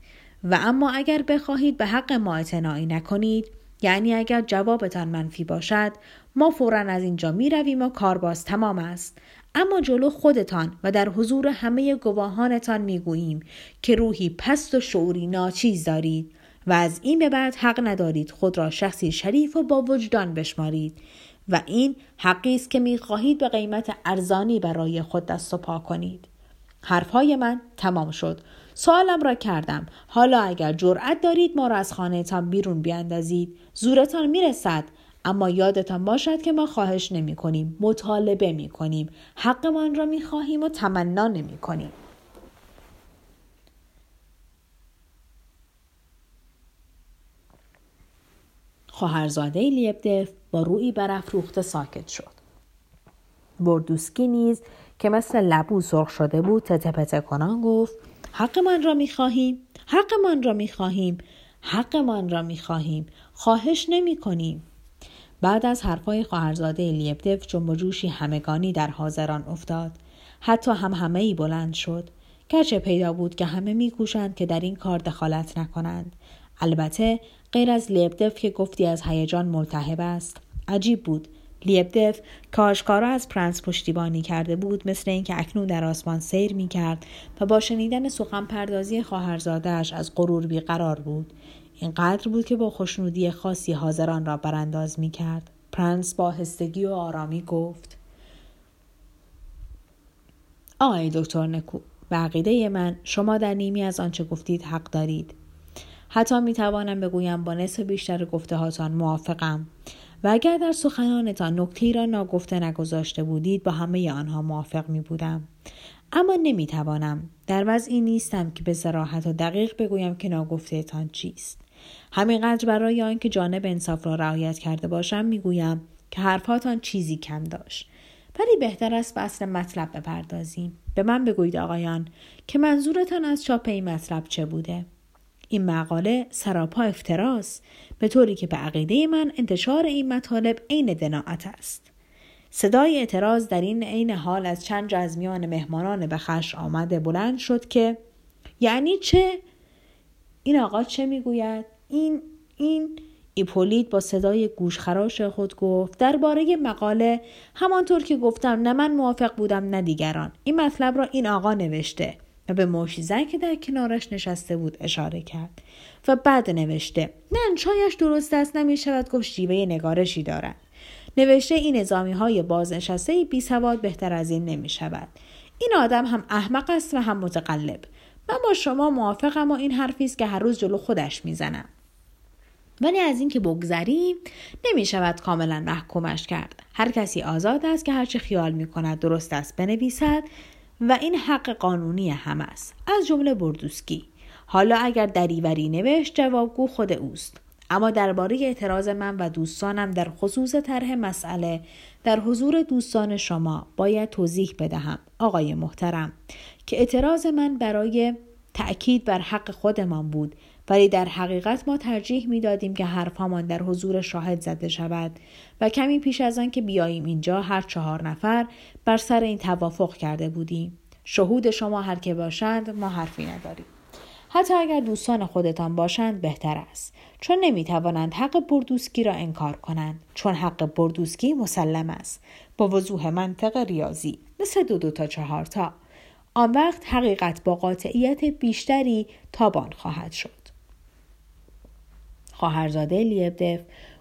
و اما اگر بخواهید به حق ما اعتنایی نکنید یعنی اگر جوابتان منفی باشد ما فورا از اینجا می رویم و کار باز تمام است. اما جلو خودتان و در حضور همه گواهانتان می گوییم که روحی پست و شعوری ناچیز دارید و از این به بعد حق ندارید خود را شخصی شریف و با وجدان بشمارید و این حقی است که می‌خواهید به قیمت ارزانی برای خود دست و پا کنید. حرفهای من تمام شد. سوالم را کردم. حالا اگر جرأت دارید ما را از خانهتان بیرون بیاندازید زورتان می‌رسد. اما یادتان باشد که ما خواهش نمی کنیم مطالبه می کنیم حقمان را می خواهیم و تمنا نمی کنیم خواهرزاده لیبدف با روی برافروخته ساکت شد. بردوسکی نیز که مثل لبو سرخ شده بود تته کنان گفت حقمان را می‌خواهیم حقمان را می‌خواهیم حقمان را می‌خواهیم. خواهش نمی کنیم. بعد از حرفهای خواهرزاده لیبدف جنب جوشی همگانی در حاضران افتاد. حتی هم همه ای بلند شد. گرچه پیدا بود که همه میکوشند که در این کار دخالت نکنند. البته غیر از لیبدف که گفتی از هیجان ملتهب است. عجیب بود. لیبدف که آشکارا از پرنس پشتیبانی کرده بود مثل اینکه اکنون در آسمان سیر می کرد و با شنیدن سخن پردازی خواهرزاده‌اش از غرور بیقرار بود. اینقدر بود که با خوشنودی خاصی حاضران را برانداز می کرد. پرنس به آهستگی و آرامی گفت آقای دکترنکو به عقیده من شما در نیمی از آنچه گفتید حق دارید. حتی می توانم بگویم با نصف بیشتر گفته هاتان موافقم. و اگر در سخنانتان نکته را ناگفته نگذاشته بودید با همه آنها موافق می بودم. اما نمی توانم در وضعی نیستم که به سراحت و دقیق بگویم که ناگفتهتان چیست. همینقدر برای آنکه جانب انصاف را رعایت کرده باشم می‌گویم که حرفاتان چیزی کم داشت ولی بهتر است به اصل مطلب بپردازیم به من بگویید آقایان که منظورتان از چاپ این مطلب چه بوده این مقاله سراپا افتراست به طوری که به عقیده من انتشار این مطالب عین دناعت است. صدای اعتراض در این عین حال از چند از میان مهمانان به خش آمده بلند شد که یعنی چه؟ این آقا چه می‌گوید؟ این این ایپولیت با صدای گوشخراش خود گفت درباره مقاله همانطور که گفتم نه من موافق بودم نه دیگران. این مطلب را این آقا نوشته. و به موشیزن که در کنارش نشسته بود اشاره کرد و بعد نوشته نه چایش درست است نمی شود گفت شیوه نگارشی دارد. نوشته این نظامی های بازنشسته بی سواد بهتر از این نمی شود این آدم هم احمق است و هم متقلب. من با شما موافقم و این حرفی است که هر روز جلو خودش می‌زنم. ولی از اینکه بگذریم نمی شود کاملا محکومش کرد. هر کسی آزاد است که هرچه خیال می کند درست است بنویسد. و این حق قانونی هم است از جمله بردوسکی. حالا اگر دریوری نوشت جوابگو خود اوست. اما درباره اعتراض من و دوستانم در خصوص طرح مسئله در حضور دوستان شما باید توضیح بدهم آقای محترم که اعتراض من برای تأکید بر حق خودمان بود ولی در حقیقت ما ترجیح می دادیم که حرفهامان در حضور شاهد زده شود و کمی پیش از آن که بیاییم اینجا هر چهار نفر بر سر این توافق کرده بودیم. شهود شما هر که باشند ما حرفی نداریم. حتی اگر دوستان خودتان باشند بهتر است. چون نمی توانند حق بردوسکی را انکار کنند. چون حق بردوسکی مسلم است. با وضوح منطق ریاضی. مثل دو دو تا چهار تا. آن وقت حقیقت با قاطعیت بیشتری تابان خواهد شد. خواهرزاده لیبدف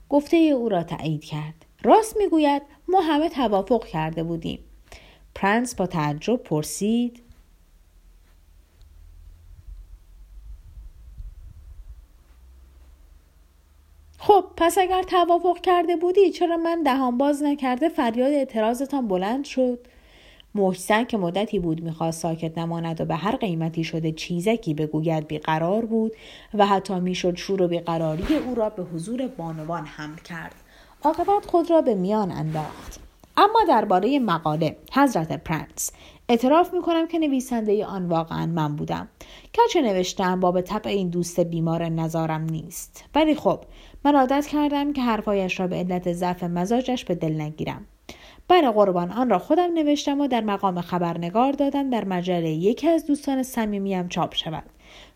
گفته او را تایید کرد. راست می‌گوید ما همه توافق کرده بودیم. پرنس با تعجب پرسید خب پس اگر توافق کرده بودی چرا من دهان باز نکرده فریاد اعتراضتان بلند شد؟ محسن که مدتی بود می‌خواست ساکت نماند و به هر قیمتی شده چیزکی بگوید بیقرار بود و حتی می‌شد شور و بیقراری او را به حضور بانوان حمل کرد. عاقبت خود را به میان انداخت. اما درباره مقاله حضرت پرنس اعتراف می‌کنم که نویسنده آن واقعا من بودم. چه نوشتم با به طبع این دوست بیمار نظارم نیست. ولی خب من عادت کردم که حرفایش را به علت ضعف مزاجش به دل نگیرم. بر قربان آن را خودم نوشتم و در مقام خبرنگار دادم. در مجله یکی از دوستان صمیمیم چاپ شود.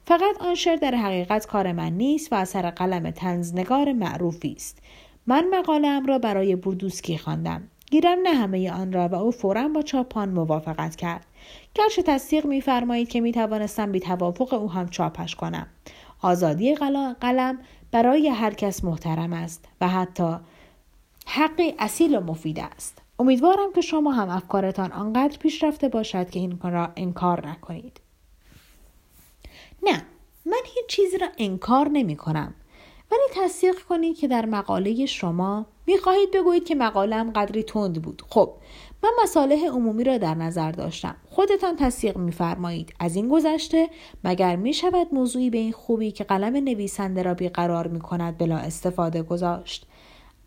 فقط آن شعر در حقیقت کار من نیست و اثر قلم تنزنگار معروفی است. من مقالهام را برای بردوسکی خواندم. گیرم نه همه آن را و او فورا با چاپان موافقت کرد. گرچه تصدیق میفرمایید که می‌توانستم بی توافق او هم چاپش کنم. آزادی قلم برای هر کس محترم است و حتی حقی اصیل و مفید است. امیدوارم که شما هم افکارتان آنقدر پیشرفته باشد که این را انکار نکنید. نه من هیچ چیزی را انکار نمی کنم. ولی تصدیق کنید که در مقاله شما می‌خواهید بگویید که مقالم قدری تند بود. خب من مصالح عمومی را در نظر داشتم. خودتان تصدیق میفرمایید از این گذشته مگر می شود موضوعی به این خوبی که قلم نویسنده را بیقرار می کند بلا استفاده گذاشت؟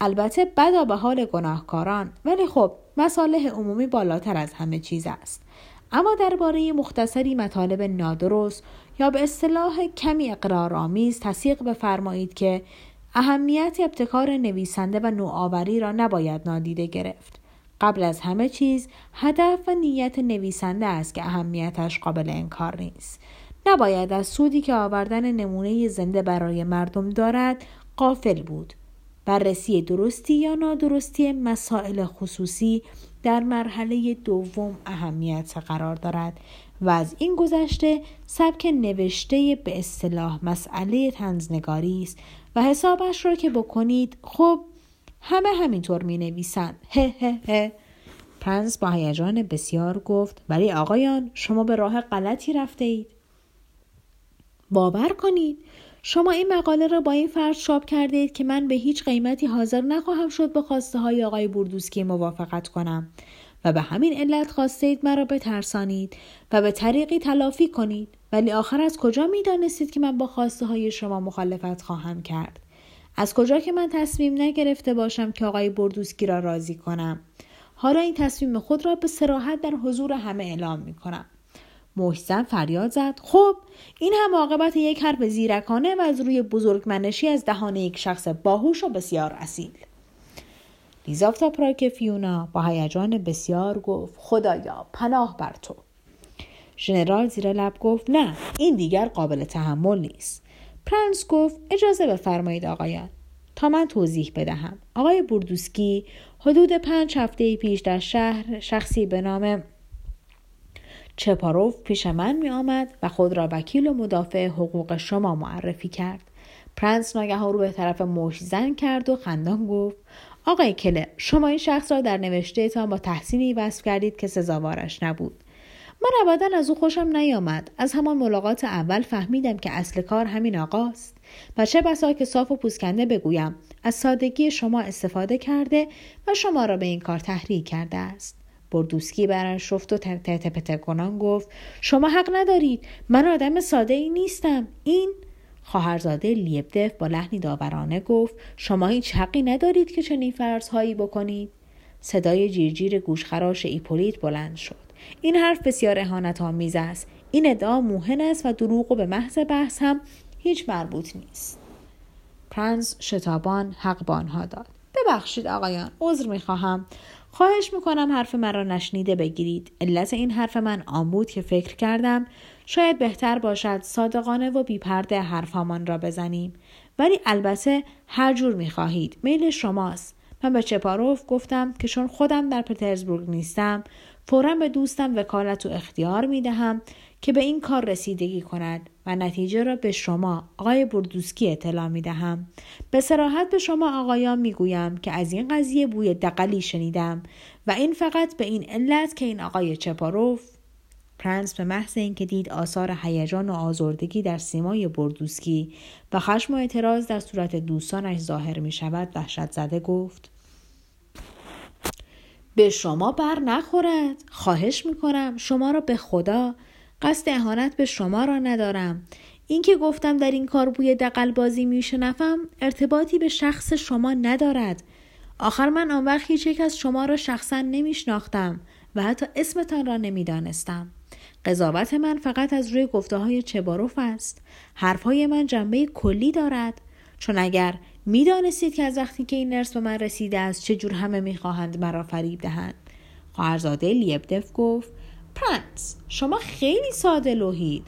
البته بدا به حال گناهکاران ولی خب مصالح عمومی بالاتر از همه چیز است. اما درباره مختصری مطالب نادرست یا به اصطلاح کمی اقرارآمیز تصدیق بفرمایید که اهمیت ابتکار نویسنده و نوآوری را نباید نادیده گرفت. قبل از همه چیز هدف و نیت نویسنده است که اهمیتش قابل انکار نیست. نباید از سودی که آوردن نمونه زنده برای مردم دارد قافل بود. بررسی درستی یا نادرستی مسائل خصوصی در مرحله دوم اهمیت قرار دارد و از این گذشته سبک نوشته به اصطلاح مسئله تنزنگاری است و حسابش را که بکنید خب همه همینطور می نویسند هه هه هه. پرنس با هیجان بسیار گفت ولی آقایان شما به راه غلطی رفته اید باور کنید شما این مقاله را با این فرض چاپ کردید که من به هیچ قیمتی حاضر نخواهم شد با خواسته های آقای بردوسکی موافقت کنم. و به همین علت خواستید مرا بترسانید و به طریقی تلافی کنید. ولی آخر از کجا می دانستید که من با خواسته های شما مخالفت خواهم کرد؟ از کجا که من تصمیم نگرفته باشم که آقای بردوسکی را راضی کنم؟ حالا این تصمیم خود را به سراحت در حضور همه اعلام می کنم مشت‌زن فریاد زد. خب این هم عاقبت یک حرف زیرکانه و از روی بزرگمنشی از دهان یک شخص باهوش و بسیار اصیل. لیزافتا پراک فیونا با هیجان بسیار گفت خدایا پناه بر تو. ژنرال زیر لب گفت نه این دیگر قابل تحمل نیست. پرنس گفت اجازه بفرمایید آقایان تا من توضیح بدهم. آقای بوردوسکی حدود پنج هفته پیش در شهر شخصی به نام چپاروف پیش من می آمد و خود را وکیل و مدافع حقوق شما معرفی کرد. پرنس ناگهان رو به طرف مش زن کرد و خندان گفت آقای کله شما این شخص را در نوشته تا با تحسینی وصف کردید که سزاوارش نبود. من ابدا از او خوشم نیامد از همان ملاقات اول فهمیدم که اصل کار همین آقاست و چه بسا که صاف و پوسکنده بگویم از سادگی شما استفاده کرده و شما را به این کار تحریک کرده است بردوسکی برش رفت و تته پته کنان گفت شما حق ندارید. من آدم ساده ای نیستم. این خواهرزاده لیبدف با لحنی داورانه گفت شما هیچ حقی ندارید که چنین فرضهایی بکنید. صدای جیرجیر گوشخراش ایپولیت بلند شد. این حرف بسیار اهانت آمیز است. این ادعا موهن است و دروغ و به محض بحث هم هیچ مربوط نیست. پرنس شتابان حق به آنها داد. ببخشید آقایان عذر می‌خواهم. خواهش می‌کنم حرف مرا نشنیده بگیرید. علت این حرف من آن بود که فکر کردم شاید بهتر باشد صادقانه و بیپرده حرفهامان را بزنیم. ولی البته هر جور می‌خواهید. میل شماست. من به چپاروف گفتم که چون خودم در پترزبورگ نیستم فورا به دوستم وکالت و اختیار می دهم که به این کار رسیدگی کند و نتیجه را به شما آقای بردوسکی اطلاع می دهم. به سراحت به شما آقایان می گویم که از این قضیه بوی دقلی شنیدم و این فقط به این علت که این آقای چپاروف پرنس به محض اینکه دید آثار هیجان و آزردگی در سیمای بردوسکی و خشم و اعتراض در صورت دوستانش ظاهر می شود وحشت زده گفت به شما بر نخورد خواهش می‌کنم شما را به خدا قصد اهانت به شما را ندارم. اینکه گفتم در این کار بوی دقل بازی میشنفم ارتباطی به شخص شما ندارد. آخر من آن وقت هیچ یک از شما را شخصا نمیشناختم و حتی اسمتان را نمی‌دانستم. قضاوت من فقط از روی گفته های چباروف است. حرفهای من جنبه کلی دارد. چون اگر می‌دانستید که از وقتی که این نرس به من رسیده است چه جور همه می‌خواهند مرا فریب دهند. خواهرزاده لیبدف گفت پرنس شما خیلی ساده لوحید.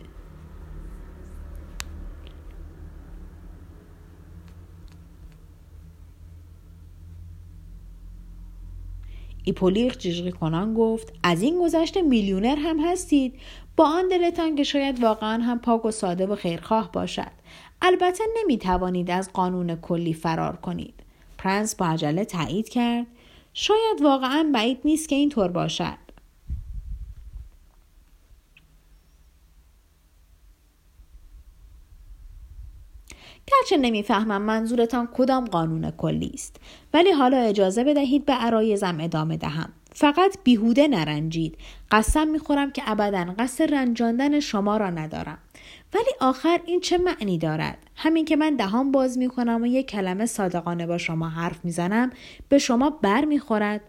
ایپولیق جیجقی کنان گفت از این گذشته میلیونر هم هستید. با آن دلتان که شاید واقعا هم پاک و ساده و خیرخواه باشد. البته نمی توانید از قانون کلی فرار کنید. پرنس با عجله تایید کرد شاید واقعا بعید نیست که اینطور باشد. گرچه نمی‌فهمم منظورتان کدام قانون کلی است. ولی حالا اجازه بدهید به عرایزم ادامه دهم. فقط بیهوده نرنجید. قسم می‌خورم که ابدا قصد رنجاندن شما را ندارم. ولی آخر این چه معنی دارد؟ همین که من دهان باز می‌کنم و یک کلمه صادقانه با شما حرف می‌زنم به شما بر می‌خورد.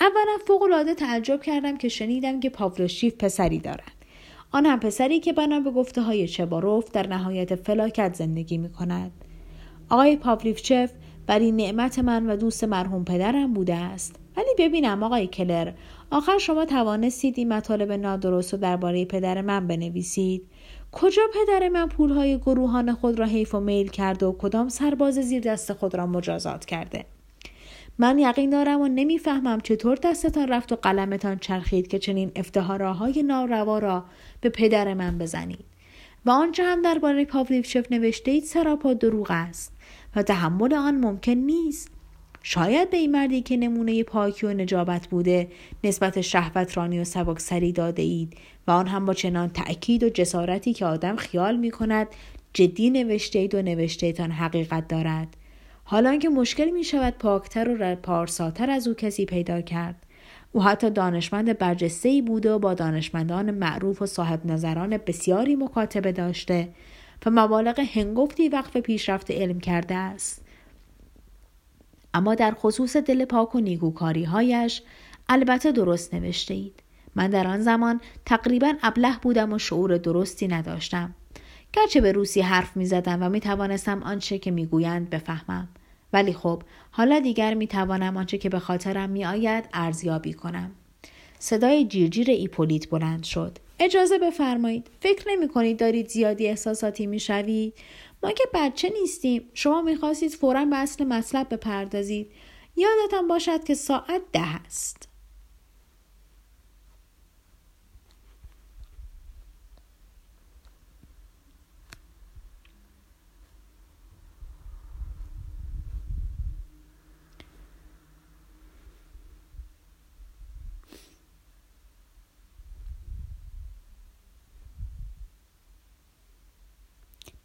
اولا فوقالعاده تعجب کردم که شنیدم که پاولوشیف پسری دارد. آن هم پسری که بنا به گفته های چباروف در نهایت فلاکت زندگی می کند. آقای پاولیفچف برای نعمت من و دوست مرحوم پدرم بوده است. ولی ببینم آقای کلر آخر شما توانستید این مطالب نادرست و درباره پدر من بنویسید کجا پدر من پولهای گروهان خود را حیف و میل کرده و کدام سرباز زیر دست خود را مجازات کرده من یقین دارم و نمی‌فهمم چطور دستتان رفت و قلمتان چرخید که چنین افتهاراهای ناروا را به پدر من بزنید. و آنچه هم درباره پاولیوچف نوشته اید سراپا دروغ است و تحمل آن ممکن نیست. شاید به این مردی که نمونه پاکی و نجابت بوده نسبت شهوت رانی و سبکسری داده اید و آن هم با چنان تأکید و جسارتی که آدم خیال می کند جدی نوشته اید و نوشته حقیقت دارد. حالا که مشکل می شود پاکتر و پارساتر از او کسی پیدا کرد. او حتی دانشمند برجسته ای بوده و با دانشمندان معروف و صاحب نظران بسیاری مکاتبه داشته و مبالغ هنگفتی وقف پیشرفت علم کرده است. اما در خصوص دل پاک و نیگوکاری هایش البته درست نوشته اید من در آن زمان تقریبا ابله بودم و شعور درستی نداشتم. گرچه به روسی حرف می زدم و می توانستم آنچه که می گویند بفهمم. ولی خب حالا دیگر می توانم آنچه که به خاطرم می آید ارزیابی کنم. صدای جیرجیر ایپولیت بلند شد. اجازه بفرمایید. فکر نمی کنید دارید زیادی احساساتی می شوید؟ ما که بچه نیستیم. شما می خواستید فورا به اصل مطلب بپردازید. یادتان باشد که ساعت ده است.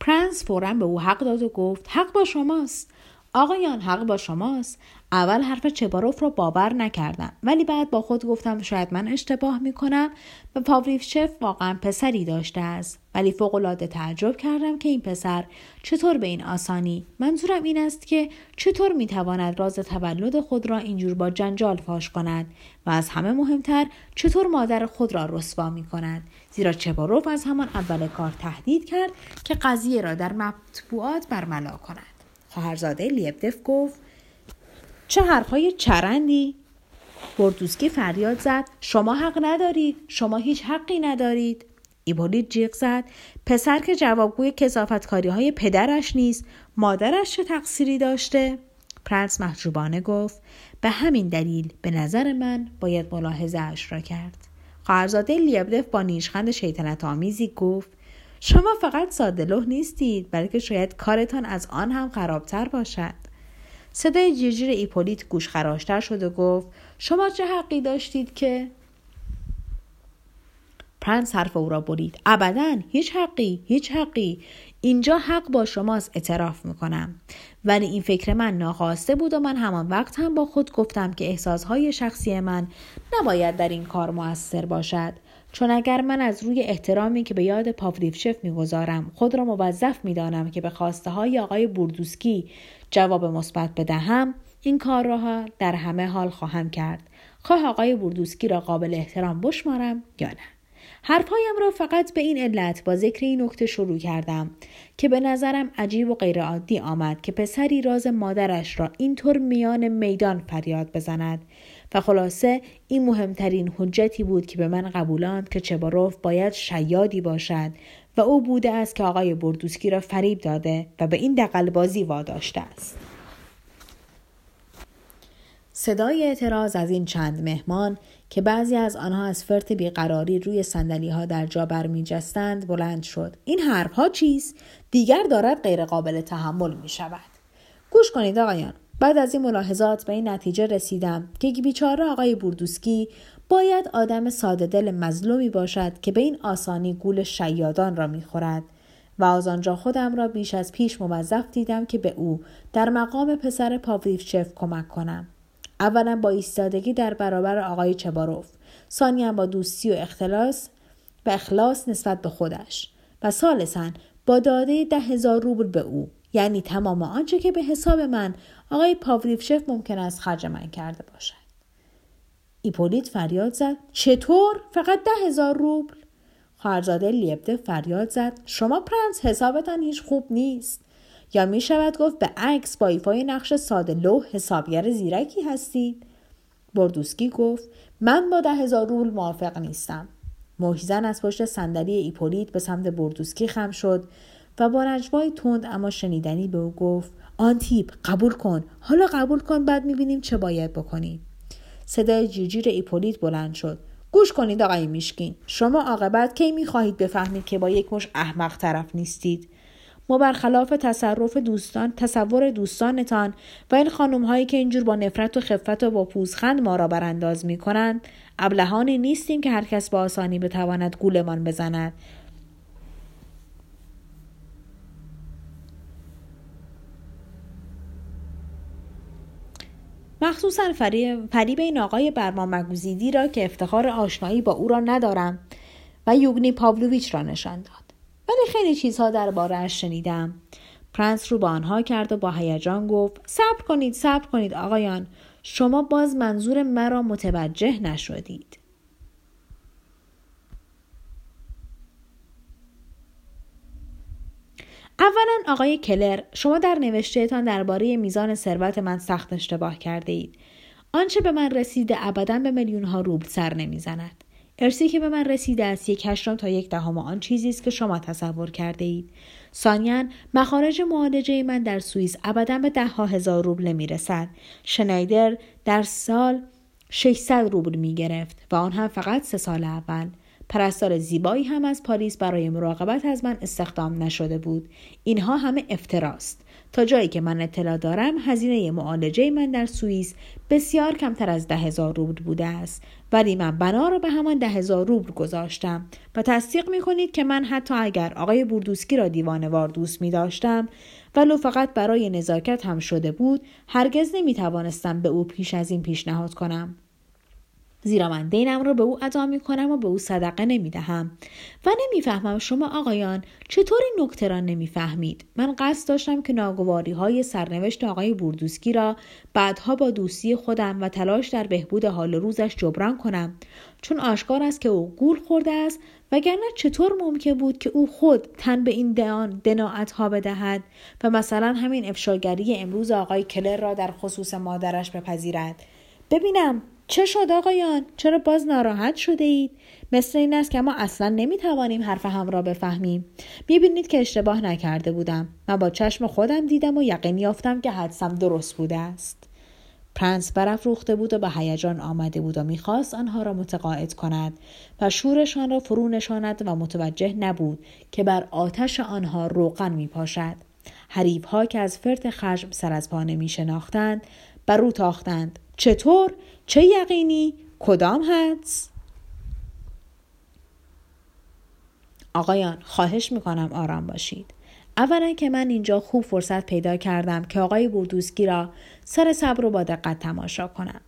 پرنس فورا به او حق داد و گفت حق با شماست. آقایان حق با شماست. اول حرف چباروف را باور نکردم. ولی بعد با خود گفتم شاید من اشتباه می‌کنم. و پاولیفچف واقعا پسری داشته است. ولی فوقالعاده تعجب کردم که این پسر چطور به این آسانی؟ منظورم این است که چطور می‌تواند راز تولد خود را اینجور با جنجال فاش کند و از همه مهمتر چطور مادر خود را رسوا می کند زیرا چباروف از همان اول کار تهدید کرد که قضیه را در مطبوعات برملا کند. خواهرزاده لیبدف گفت چه حرفهای چرندی؟ بردوسکی فریاد زد شما حق ندارید شما هیچ حقی ندارید. ایبولیت جیغ زد پسر که جوابگوی کسافتکاری های پدرش نیست مادرش چه تقصیری داشته؟ پرنس محجوبانه گفت به همین دلیل به نظر من باید ملاحظه اش را کرد. خواهرزاده لیبدف با نیشخند شیطنت آمیزی گفت شما فقط ساده‌لوح نیستید بلکه شاید کارتان از آن هم خرابتر باشد. صدای جیرجیر ایپولیت گوش خراشتر شد و گفت شما چه حقی داشتید که؟ پرنس حرف او را برید. ابدا هیچ حقی هیچ حقی. اینجا حق با شماست اعتراف می‌کنم. ولی این فکر من ناخواسته بود و من همان وقت هم با خود گفتم که احساسهای شخصی من نباید در این کار موثر باشد. چون اگر من از روی احترامی که به یاد پاولیفشف می‌گذارم خود را موظف می‌دانم که به خواسته های آقای بوردوسکی جواب مثبت بدهم این کار را در همه حال خواهم کرد. خواه آقای بوردوسکی را قابل احترام بشمارم یا نه؟ حرفهایم را فقط به این علت با ذکر این نکته شروع کردم که به نظرم عجیب و غیرعادی آمد که پسری راز مادرش را اینطور میان میدان فریاد بزند. و خلاصه این مهمترین حجتی بود که به من قبولاند که چباروف باید شیادی باشد و او بوده است که آقای بردوسکی را فریب داده و به این دقلبازی واداشته است. صدای اعتراض از این چند مهمان که بعضی از آنها از فرط بیقراری روی سندلی ها در جا برمیجستند بلند شد. این حرف ها چیست؟ دیگر دارد غیرقابل تحمل می شود گوش کنید آقایان. بعد از این ملاحظات به این نتیجه رسیدم که بیچاره آقای بوردوسکی باید آدم ساده دل مظلومی باشد که به این آسانی گول شیادان را می‌خورد و از آنجا خودم را بیش از پیش موظف دیدم که به او در مقام پسر پاولیفچف کمک کنم. اولا با ایستادگی در برابر آقای چباروف ثانیا با دوستی و اختلاس و اخلاص نسبت به خودش و ثالثا با دادن ده هزار روبل به او یعنی تمام آنچه که به حساب من آقای پاولیفشف ممکن است خرج من کرده باشد. ایپولیت فریاد زد. چطور؟ فقط ده هزار روبل. خواهرزاده لیبدف فریاد زد. شما پرنس حسابتان هیچ خوب نیست. یا می شود گفت به عکس با ایفای نقش ساده لوح حسابگر زیرکی هستید؟ بردوسکی گفت من با ده هزار روبل موافق نیستم. مشت‌زن از پشت صندلی ایپولیت به سمت بردوسکی خم شد و با نجوای تند اما شنیدنی به او گفت آن قبول کن. حالا قبول کن بعد می‌بینیم چه باید بکنیم صدای جیرجیر ایپولیت بلند شد. گوش کنید آقای میشکین. شما عاقبت کی می‌خواهید بفهمید که با یک مشت احمق طرف نیستید؟ ما برخلاف تصرف دوستان تصور دوستانتان و این خانم هایی که اینجور با نفرت و خفت و با پوزخند ما را برانداز می کنند ابلهانی نیستیم که هر کس با آسانی بتواند گولمان بزند. مخصوصا فریب این آقای برما مگوزیدی را که افتخار آشنایی با او را ندارم و یوگنی پاولویچ را نشان داد. ولی خیلی چیزها دربارهاش شنیدم. پرنس رو با آنها کرد و با هیجان گفت صبر کنید صبر کنید آقایان. شما باز منظور مرا متوجه نشدید. اولا آقای کلر شما در نوشتهتان درباره میزان ثروت من سخت اشتباه کرده اید. آنچه به من رسیده ابدا به میلیون ها روبل سر نمی‌زند. ارسی که به من رسیده است یک هشتم تا یک دهم آن چیزی است که شما تصور کرده اید. سانیان مخارج معالجه من در سوئیس ابدا به ده ها هزار روبل نمی رسد شنایدر در سال 600 روبل می گرفت و آن هم فقط سه سال اول. پرستار زیبایی هم از پاریس برای مراقبت از من استخدام نشده بود. اینها همه افتراست. تا جایی که من اطلاع دارم هزینه معالجه من در سوئیس بسیار کمتر از ده هزار روبل بوده است. ولی من بنا را به همان ده هزار روبل گذاشتم. و تصدیق می کنید که من حتی اگر آقای بوردوسکی را دیوانوار دوست می داشتم ولو فقط برای نزاکت هم شده بود هرگز نمی توانستم به او پیش از این پیشنهاد کنم. زیرا من دینم را به او ادا می کنم و به او صدقه نمی دهم و نمی‌فهمم شما آقایان چطور این نکته را نمی‌فهمید. من قصد داشتم که ناگواری های سرنوشت آقای بوردوسکی را بعدها با دوستی خودم و تلاش در بهبود حال روزش جبران کنم. چون آشکار است که او گول خورده است وگرنه چطور ممکن بود که او خود تن به این دهان دناعت ها بدهد و مثلا همین افشاگری امروز آقای کلر را در خصوص مادرش بپذیرد. ببینم چه شد آقایان؟ چرا باز ناراحت شده اید مثل این است که ما اصلا نمی‌توانیم حرف هم را بفهمیم. می‌بینید که اشتباه نکرده بودم. من با چشم خودم دیدم و یقین یافتم که حدسم درست بوده است. پرنس روخته بود و به هیجان آمده بود و می‌خواست آنها را متقاعد کند و شورشان را فرو نشاند و متوجه نبود که بر آتش آنها روغن میپاشد. حریفها که از فرت خشم سر از پا نمی شناختند بر او تاختند. چطور؟ چه یقینی؟ کدام حدس؟ آقایان خواهش می‌کنم آرام باشید. اولا که من اینجا خوب فرصت پیدا کردم که آقای بردوسکی را سر صبر و با دقت تماشا کنم.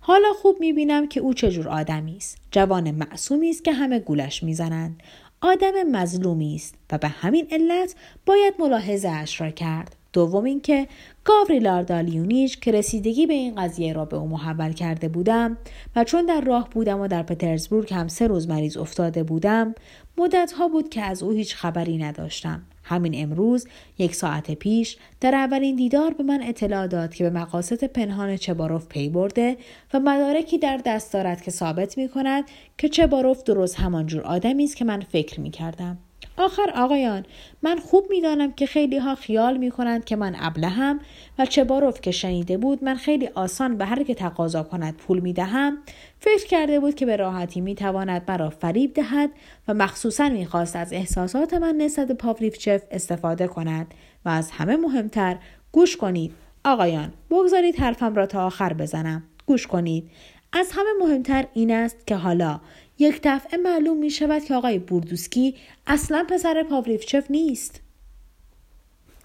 حالا خوب می‌بینم که او چجور آدمی است. جوان معصومی است که همه گولش می‌زنند. آدم مظلومی است و به همین علت باید ملاحظه اش را کرد. دوم اینکه گاوریلار دالیونیش که رسیدگی به این قضیه را به او محول کرده بودم و چون در راه بودم و در پترزبورگ هم سه روز مریض افتاده بودم مدتها بود که از او هیچ خبری نداشتم همین امروز یک ساعت پیش در اولین دیدار به من اطلاع داد که به مقاصد پنهان چباروف پی برده و مدارکی در دست دارد که ثابت می کند که چباروف درست همانجور آدمی است که من فکر می کردم. آخر آقایان من خوب می‌دانم که خیلی ها خیال می کنند که من ابلهم و چه باروف که شنیده بود من خیلی آسان به هر که تقاضا کند پول می دهم فکر کرده بود که به راحتی می تواند مرا فریب دهد و مخصوصا می‌خواست از احساسات من نسبت پاولیفچف استفاده کند و از همه مهمتر گوش کنید. آقایان بگذارید حرفم را تا آخر بزنم. گوش کنید. از همه مهمتر این است که حالا یک دفعه معلوم می شود که آقای بوردوسکی اصلا پسر پاولیفچف نیست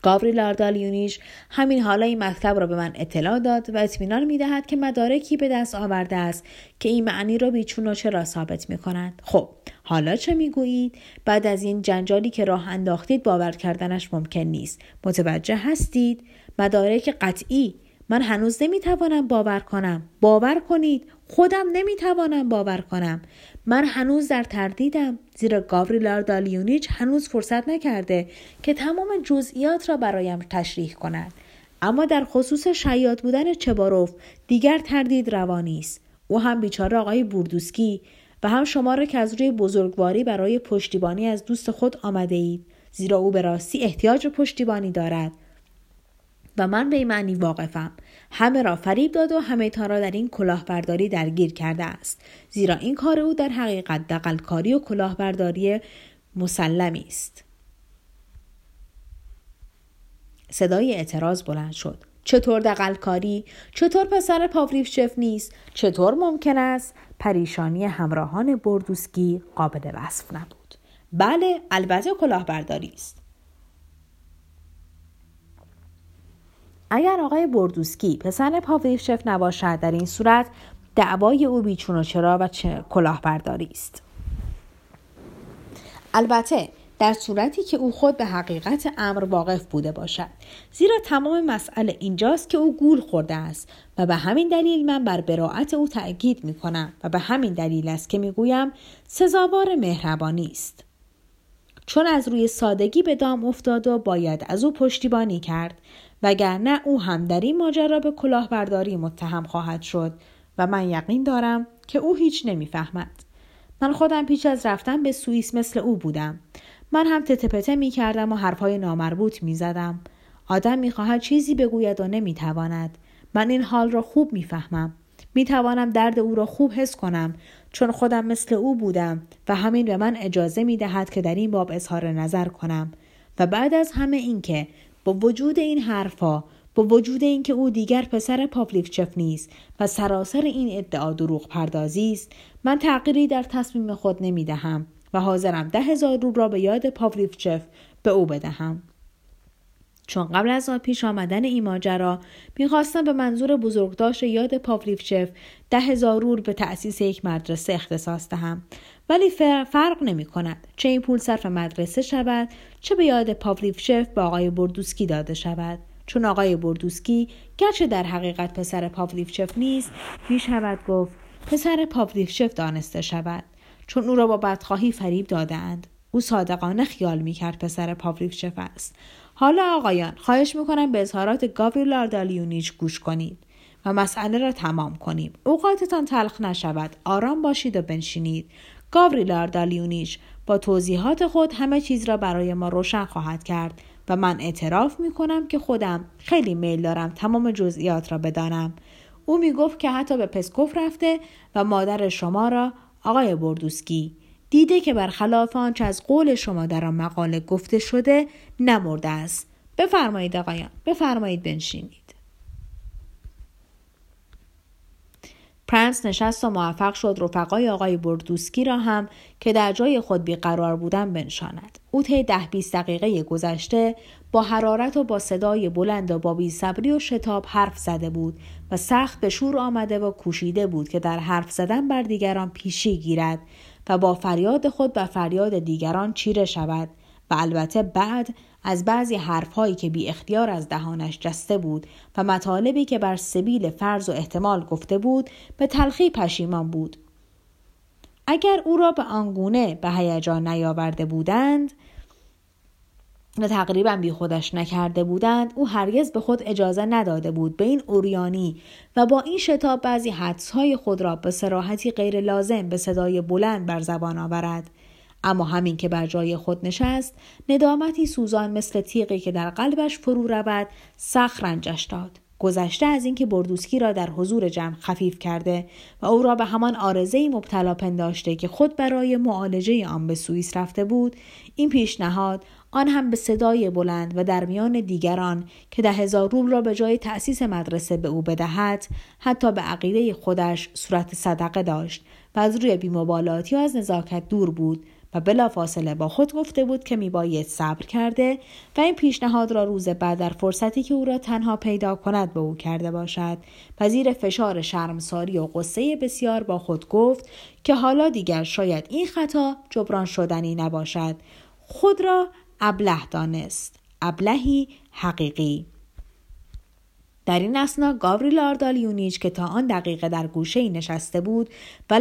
گاوریل آردالیونیش همین حالا این مکتب را به من اطلاع داد و اطمینان می دهد که مدارکی به دست آورده است که این معنی را بیچون و چرا ثابت می کنند. خب حالا چه می گویید؟ بعد از این جنجالی که راه انداختید باور کردنش ممکن نیست. متوجه هستید؟ مدارک قطعی من هنوز نمی‌توانم باور کنم باور کنید خودم نمی‌توانم باور کنم من هنوز در تردیدم زیرا گاوریل دالیونیچ هنوز فرصت نکرده که تمام جزئیات را برایم تشریح کند. اما در خصوص شیاد بودن چباروف دیگر تردید روانی است. او هم بیچاره آقای بوردوسکی و هم شما را که از روی بزرگواری برای پشتیبانی از دوست خود آمده اید زیرا او به راستی احتیاج به پشتیبانی دارد و من به این معنی واقفم. همه را فریب داد و همه تا را در این کلاهبرداری درگیر کرده است. زیرا این کار او در حقیقت دقلکاری و کلاهبرداری مسلمی است. صدای اعتراض بلند شد. چطور دقلکاری چطور پسر پاولیفچف نیست؟ چطور ممکن است پریشانی همراهان بردوسکی قابل وصف نبود؟ بله البته کلاهبرداری است. اگر آقای بردوسکی پسر پاولیفچف نباشد در این صورت دعوای او بیچون و چرا و چه کلاهبرداری است؟ البته در صورتی که او خود به حقیقت امر واقف بوده باشد. زیرا تمام مسئله اینجاست که او گول خورده است و به همین دلیل من بر براعت او تأکید می کنم و به همین دلیل است که می گویم سزاوار مهربانی است. چون از روی سادگی به دام افتاد و باید از او پشتیبانی کرد وگرنه او هم در این ماجرا به کلاهبرداری متهم خواهد شد و من یقین دارم که او هیچ نمی‌فهمد من خودم پیش از رفتن به سوئیس مثل او بودم من هم تتپته می کردم و حرفهای نامربوط می زدم. آدم می خواهد چیزی بگوید و نمی تواند. من این حال را خوب می فهمم. می توانم درد او را خوب حس کنم چون خودم مثل او بودم و همین به من اجازه می دهد که در این باب اظهار نظر کنم. و بعد از همه اینکه با وجود این حرفها با وجود اینکه او دیگر پسر پاولیفچف نیست و سراسر این ادعا دروغ پردازی است من تغییری در تصمیم خود نمی دهم و حاضرم ده هزار رو را به یاد پاولیفچف به او بدهم. چون قبل از آن پیش آمدن این ماجرا می‌خواستم به منظور بزرگداشت یاد پاولیفچف ده هزار رول به تأسیس یک مدرسه اختصاص دهم. ولی فرق نمی کند چه این پول صرف مدرسه شود چه به یاد پاولیفچف به آقای بردوسکی داده شود. چون آقای بردوسکی گرچه در حقیقت پسر پاولیفچف نیست می شود گفت پسر پاولیفچف دانسته شود. چون او را با بدخواهی فریب دادند او صادقانه خیال می‌کرد پسر پاولیفچف است. حالا آقایان خواهش می‌کنم به اظهارات گاوریل دالیونیچ گوش کنید و مسئله را تمام کنیم. اوقاتتان تلخ نشود. آرام باشید و بنشینید. گاوریل دالیونیچ با توضیحات خود همه چیز را برای ما روشن خواهد کرد و من اعتراف می کنم که خودم خیلی میل دارم تمام جزئیات را بدانم. او می گفت که حتی به پسکوف رفته و مادر شما را آقای بردوسکی دیده که برخلاف آنچه از قول شما در آن مقاله گفته شده نمرده است. بفرمایید آقایان بفرمایید بنشینید. پرنس نشست و موفق شد رفقای آقای بردوسکی را هم که در جای خود بیقرار بودن بنشاند. او طی ده بیست دقیقه گذشته با حرارت و با صدای بلند و با بیصبری و شتاب حرف زده بود و سخت به شور آمده و کوشیده بود که در حرف زدن بر دیگران پیشی گیرد. و با فریاد خود و فریاد دیگران چیره شود و البته بعد از بعضی حرفهایی که بی اختیار از دهانش جسته بود و مطالبی که بر سبیل فرض و احتمال گفته بود به تلخی پشیمان بود. اگر او را به آنگونه به هیجان نیاورده بودند و تقریبا بی خودش نکرده بودند او هرگز به خود اجازه نداده بود به این اوریانی و با این شتاب بعضی حدسهای خود را به سراحتی غیر لازم به صدای بلند بر زبان آورد. اما همین که بر جای خود نشست ندامتی سوزان مثل تیغی که در قلبش فرو رود سخت رنجش داد. گذشته از اینکه بردوسکی را در حضور جمع خفیف کرده و او را به همان آرزه مبتلا پنداشته که خود برای معالجه آن به سوئیس رفته بود این پیشنهاد آن هم به صدای بلند و در میان دیگران که ده هزار روبل را به جای تأسیس مدرسه به او بدهد حتی به عقیده خودش صورت صدقه داشت و از روی بیمبالاتی و از نزاکت دور بود و بلافاصله با خود گفته بود که میباید صبر کرده و این پیشنهاد را روز بعد در فرصتی که او را تنها پیدا کند به او کرده باشد. و زیر فشار شرمساری و قصه بسیار با خود گفت که حالا دیگر شاید این خطا جبران شدنی نباشد. خود را ابله دانست. ابلهی حقیقی. در این اسنا گاوریل آردالیونیچ که تا آن دقیقه در گوشه نشسته بود و